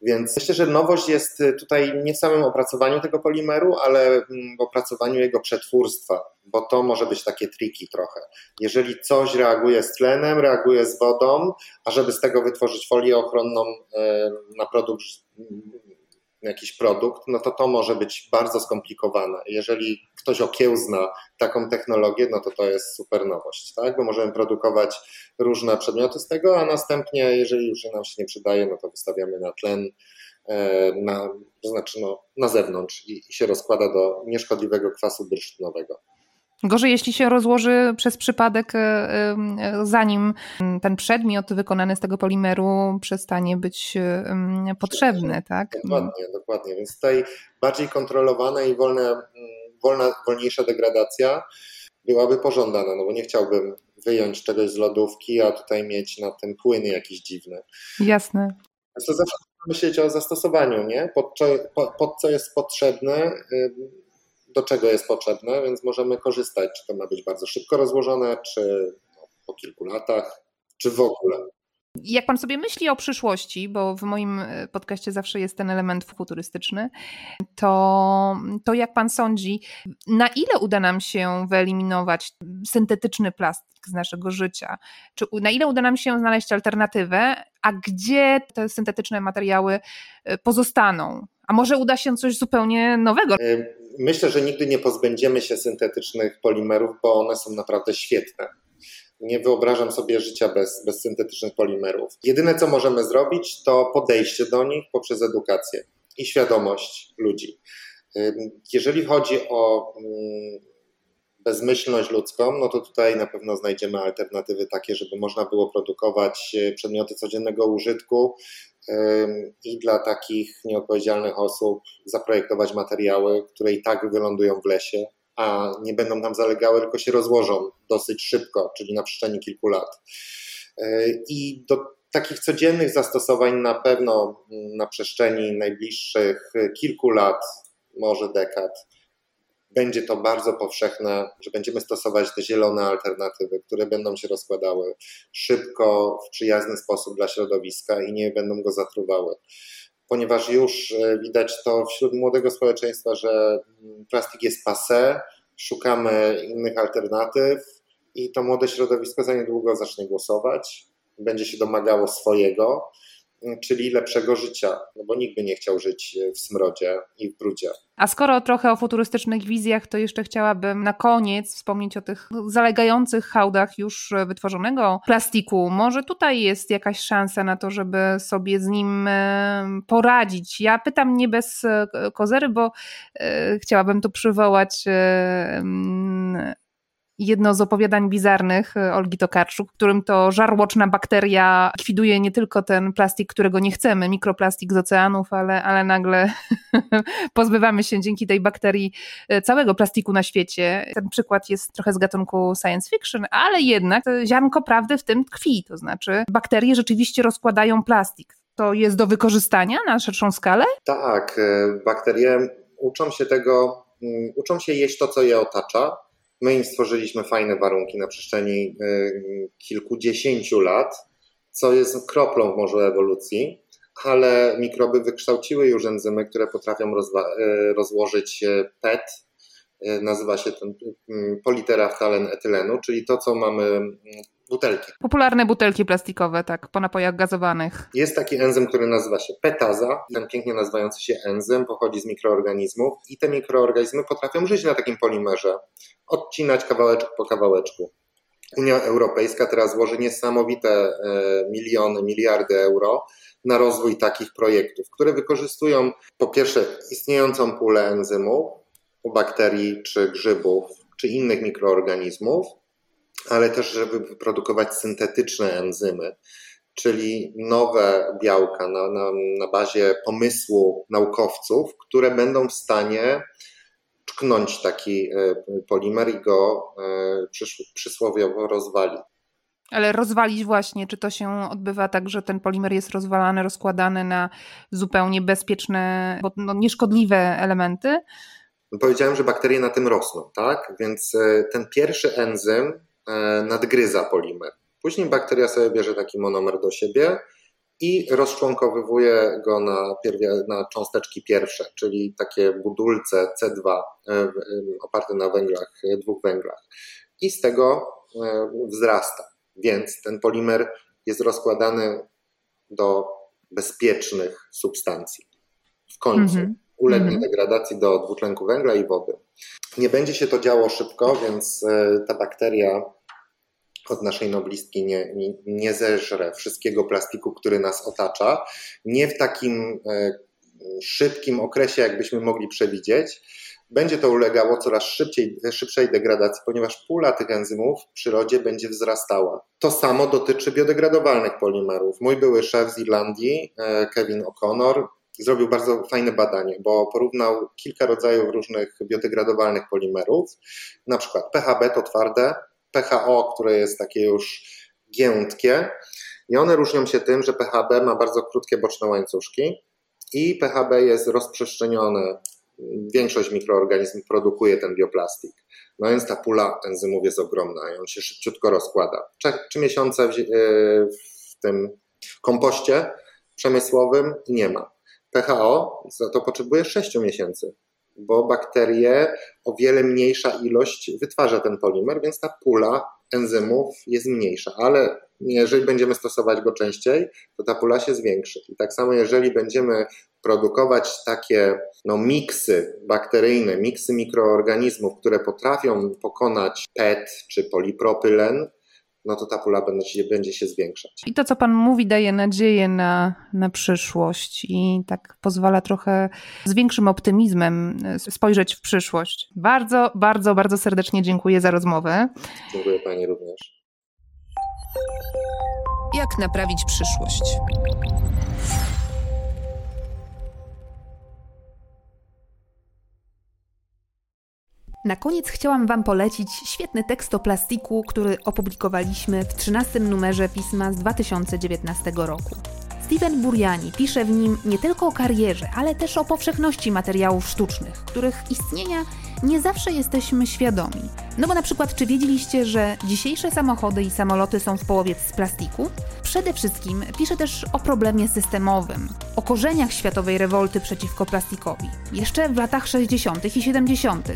Więc myślę, że nowość jest tutaj nie w samym opracowaniu tego polimeru, ale w opracowaniu jego przetwórstwa, bo to może być takie triki trochę. Jeżeli coś reaguje z tlenem, reaguje z wodą, a żeby z tego wytworzyć folię ochronną na produkt jakiś produkt, no to to może być bardzo skomplikowane. Jeżeli ktoś okiełzna taką technologię, no to to jest super nowość, tak? bo możemy produkować różne przedmioty z tego, a następnie, jeżeli już nam się nie przydaje, no to wystawiamy na tlen, e, na, to znaczy no, na zewnątrz i, i się rozkłada do nieszkodliwego kwasu bursztynowego. Gorzej, jeśli się rozłoży przez przypadek, e, e, zanim ten przedmiot wykonany z tego polimeru przestanie być e, potrzebny, tak? Dokładnie, dokładnie. Więc tutaj bardziej kontrolowana i wolna, wolna, wolniejsza degradacja byłaby pożądana, no bo nie chciałbym wyjąć czegoś z lodówki, a tutaj mieć na tym płyny jakieś dziwne. Jasne. To zawsze myśleć o zastosowaniu, nie? Pod, pod co jest potrzebne do czego jest potrzebne, więc możemy korzystać, czy to ma być bardzo szybko rozłożone, czy no, po kilku latach, czy w ogóle. Jak pan sobie myśli o przyszłości, bo w moim e, podcaście zawsze jest ten element futurystyczny, to, to jak pan sądzi, na ile uda nam się wyeliminować syntetyczny plastik z naszego życia? Czy na ile uda nam się znaleźć alternatywę, a gdzie te syntetyczne materiały e, pozostaną? A może uda się coś zupełnie nowego? Myślę, że nigdy nie pozbędziemy się syntetycznych polimerów, bo one są naprawdę świetne. Nie wyobrażam sobie życia bez, bez syntetycznych polimerów. Jedyne, co możemy zrobić, to podejście do nich poprzez edukację i świadomość ludzi. Jeżeli chodzi o mm, bezmyślność ludzką, no to tutaj na pewno znajdziemy alternatywy takie, żeby można było produkować e, przedmioty codziennego użytku i dla takich nieodpowiedzialnych osób zaprojektować materiały, które i tak wylądują w lesie, a nie będą tam zalegały, tylko się rozłożą dosyć szybko, czyli na przestrzeni kilku lat. E, I do takich codziennych zastosowań na pewno na przestrzeni najbliższych kilku lat, może dekad, będzie to bardzo powszechne, że będziemy stosować te zielone alternatywy, które będą się rozkładały szybko, w przyjazny sposób dla środowiska i nie będą go zatruwały. Ponieważ już e, widać to wśród młodego społeczeństwa, że mm, plastik jest passe, szukamy innych alternatyw i to młode środowisko za niedługo zacznie głosować, będzie się domagało swojego czyli lepszego życia, no bo nikt by nie chciał żyć w smrodzie i w brudzie. A skoro trochę o futurystycznych wizjach, to jeszcze chciałabym na koniec wspomnieć o tych zalegających hałdach już wytworzonego plastiku. Może tutaj jest jakaś szansa na to, żeby sobie z nim e, poradzić. Ja pytam nie bez e, kozery, bo e, chciałabym tu przywołać jedno z opowiadań bizarnych e, Olgi Tokarczuk, w którym to żarłoczna bakteria likwiduje nie tylko ten plastik, którego nie chcemy, mikroplastik z oceanów, ale, ale nagle [laughs] pozbywamy się dzięki tej bakterii e, całego plastiku na świecie. Ten przykład jest trochę z gatunku science fiction, ale jednak ziarnko prawdy w tym tkwi, to znaczy bakterie rzeczywiście rozkładają plastik. To jest do wykorzystania na szerszą skalę? Tak, e, bakterie uczą się tego, mm, uczą się jeść to, co je otacza, My im stworzyliśmy fajne warunki na przestrzeni y, kilkudziesięciu lat, co jest kroplą w morzu ewolucji, ale mikroby wykształciły już enzymy, które potrafią y, rozłożyć y, PET, nazywa się ten politeraftalen etylenu, czyli to, co mamy butelki. Popularne butelki plastikowe, tak, po napojach gazowanych. Jest taki enzym, który nazywa się petaza. Ten pięknie nazywający się enzym pochodzi z mikroorganizmów i te mikroorganizmy potrafią żyć na takim polimerze, odcinać kawałeczek po kawałeczku. Unia Europejska teraz włoży niesamowite e, miliony, miliardy euro na rozwój takich projektów, które wykorzystują po pierwsze istniejącą pulę enzymów u bakterii czy grzybów czy innych mikroorganizmów, ale też, żeby wyprodukować syntetyczne enzymy, czyli nowe białka na, na, na bazie pomysłu naukowców, które będą w stanie czknąć taki e, polimer i go e, przysłowiowo rozwalić. Ale rozwalić właśnie, czy to się odbywa tak, że ten polimer jest rozwalany, rozkładany na zupełnie bezpieczne, bo no, nieszkodliwe elementy? Powiedziałem, że bakterie na tym rosną, tak? Więc e, ten pierwszy enzym nadgryza polimer. Później bakteria sobie bierze taki monomer do siebie i rozczłonkowywuje go na, na cząsteczki pierwsze, czyli takie budulce C2 e, oparte na węglach, dwóch węglach. I z tego e, wzrasta. Więc ten polimer jest rozkładany do bezpiecznych substancji. W końcu -hmm. Ulegnie mm -hmm. degradacji do dwutlenku węgla i wody. Nie będzie się to działo szybko, więc e, ta bakteria od naszej noblistki nie, nie, nie zeżre wszystkiego plastiku, który nas otacza. Nie w takim e, szybkim okresie, jakbyśmy mogli przewidzieć. Będzie to ulegało coraz szybciej, szybszej degradacji, ponieważ pula tych enzymów w przyrodzie będzie wzrastała. To samo dotyczy biodegradowalnych polimerów. Mój były szef z Irlandii, e, Kevin O'Connor, zrobił bardzo fajne badanie, bo porównał kilka rodzajów różnych biodegradowalnych polimerów, na przykład PHB to twarde, PHO, które jest takie już giętkie i one różnią się tym, że PHB ma bardzo krótkie boczne łańcuszki i PHB jest rozprzestrzenione. Większość mikroorganizmów produkuje ten bioplastik. No więc ta pula enzymów jest ogromna i on się szybciutko rozkłada. Trzy miesiące w, w tym kompoście przemysłowym nie ma. PHO za to potrzebuje 6 miesięcy, bo bakterie o wiele mniejsza ilość wytwarza ten polimer, więc ta pula enzymów jest mniejsza, ale jeżeli będziemy stosować go częściej, to ta pula się zwiększy. I tak samo, jeżeli będziemy produkować takie no, miksy bakteryjne, miksy mikroorganizmów, które potrafią pokonać PET czy polipropylen, no to ta pula będzie, będzie się zwiększać. I to, co Pan mówi, daje nadzieję na, na przyszłość i tak pozwala trochę z większym optymizmem e, spojrzeć w przyszłość. Bardzo, bardzo, bardzo serdecznie dziękuję za rozmowę. Dziękuję Pani również. Jak naprawić przyszłość? Na koniec chciałam Wam polecić świetny tekst o plastiku, który opublikowaliśmy w 13 numerze pisma z 2019 roku. Steven Buriani pisze w nim nie tylko o karierze, ale też o powszechności materiałów sztucznych, których istnienia nie zawsze jesteśmy świadomi. No bo na przykład, czy wiedzieliście, że dzisiejsze samochody i samoloty są w połowie z plastiku? Przede wszystkim pisze też o problemie systemowym, o korzeniach światowej rewolty przeciwko plastikowi, jeszcze w latach 60. i 70.,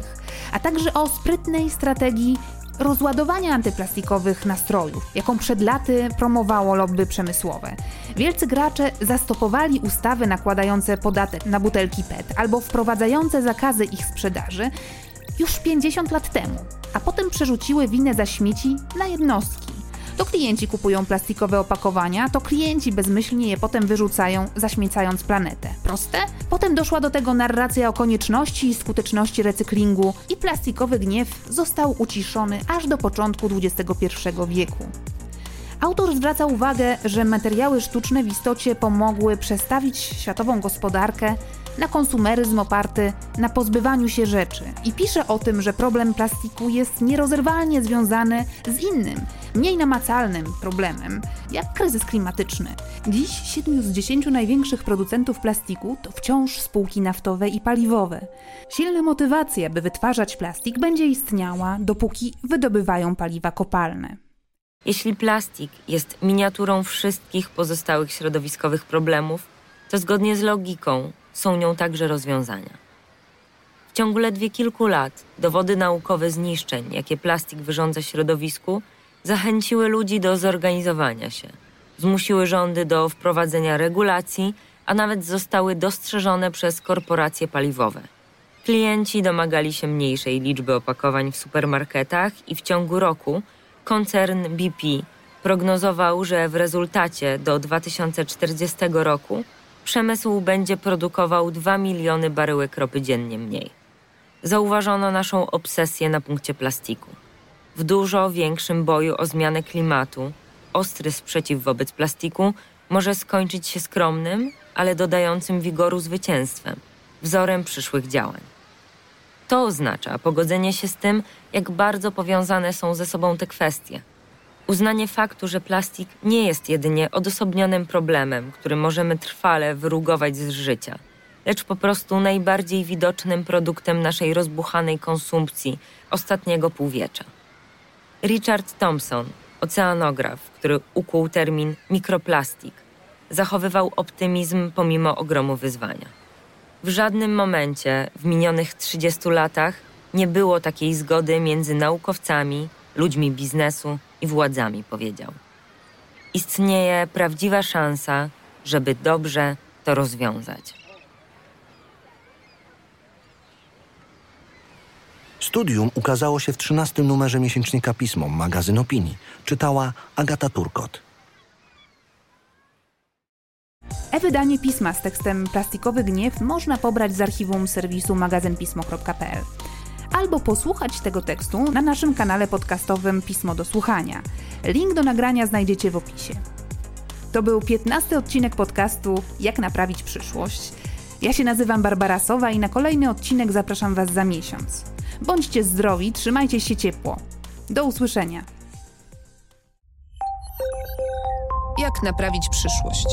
a także o sprytnej strategii rozładowania antyplastikowych nastrojów, jaką przed laty promowało lobby przemysłowe. Wielcy gracze zastopowali ustawy nakładające podatek na butelki PET albo wprowadzające zakazy ich sprzedaży już 50 lat temu, a potem przerzuciły winę za śmieci na jednostki. To klienci kupują plastikowe opakowania, to klienci bezmyślnie je potem wyrzucają, zaśmiecając planetę. Proste? Potem doszła do tego narracja o konieczności i skuteczności recyklingu i plastikowy gniew został uciszony aż do początku XXI wieku. Autor zwraca uwagę, że materiały sztuczne w istocie pomogły przestawić światową gospodarkę na konsumeryzm oparty na pozbywaniu się rzeczy i pisze o tym, że problem plastiku jest nierozerwalnie związany z innym, mniej namacalnym problemem, jak kryzys klimatyczny. Dziś 7 z 10 największych producentów plastiku to wciąż spółki naftowe i paliwowe. Silna motywacja, by wytwarzać plastik będzie istniała, dopóki wydobywają paliwa kopalne. Jeśli plastik jest miniaturą wszystkich pozostałych środowiskowych problemów, to zgodnie z logiką są nią także rozwiązania. W ciągu ledwie kilku lat dowody naukowe zniszczeń, jakie plastik wyrządza środowisku, zachęciły ludzi do zorganizowania się, zmusiły rządy do wprowadzenia regulacji, a nawet zostały dostrzeżone przez korporacje paliwowe. Klienci domagali się mniejszej liczby opakowań w supermarketach i w ciągu roku koncern BP prognozował, że w rezultacie do 2040 roku przemysł będzie produkował 2 miliony baryłek ropy dziennie mniej. Zauważono naszą obsesję na punkcie plastiku. W dużo większym boju o zmianę klimatu, ostry sprzeciw wobec plastiku może skończyć się skromnym, ale dodającym wigoru zwycięstwem, wzorem przyszłych działań. To oznacza pogodzenie się z tym, jak bardzo powiązane są ze sobą te kwestie. Uznanie faktu, że plastik nie jest jedynie odosobnionym problemem, który możemy trwale wyrugować z życia, lecz po prostu najbardziej widocznym produktem naszej rozbuchanej konsumpcji ostatniego półwiecza. Richard Thompson, oceanograf, który ukuł termin mikroplastik, zachowywał optymizm pomimo ogromu wyzwania. W żadnym momencie w minionych 30 latach nie było takiej zgody między naukowcami, ludźmi biznesu i władzami, powiedział. Istnieje prawdziwa szansa, żeby dobrze to rozwiązać. Studium ukazało się w 13 numerze miesięcznika Pismo, magazyn opinii. Czytała Agata Turkot. E-wydanie pisma z tekstem Plastikowy Gniew można pobrać z archiwum serwisu magazynpismo.pl albo posłuchać tego tekstu na naszym kanale podcastowym Pismo do Słuchania. Link do nagrania znajdziecie w opisie. To był 15 odcinek podcastu Jak naprawić przyszłość. Ja się nazywam Barbara Sowa i na kolejny odcinek zapraszam Was za miesiąc. Bądźcie zdrowi, trzymajcie się ciepło. Do usłyszenia. Jak naprawić przyszłość?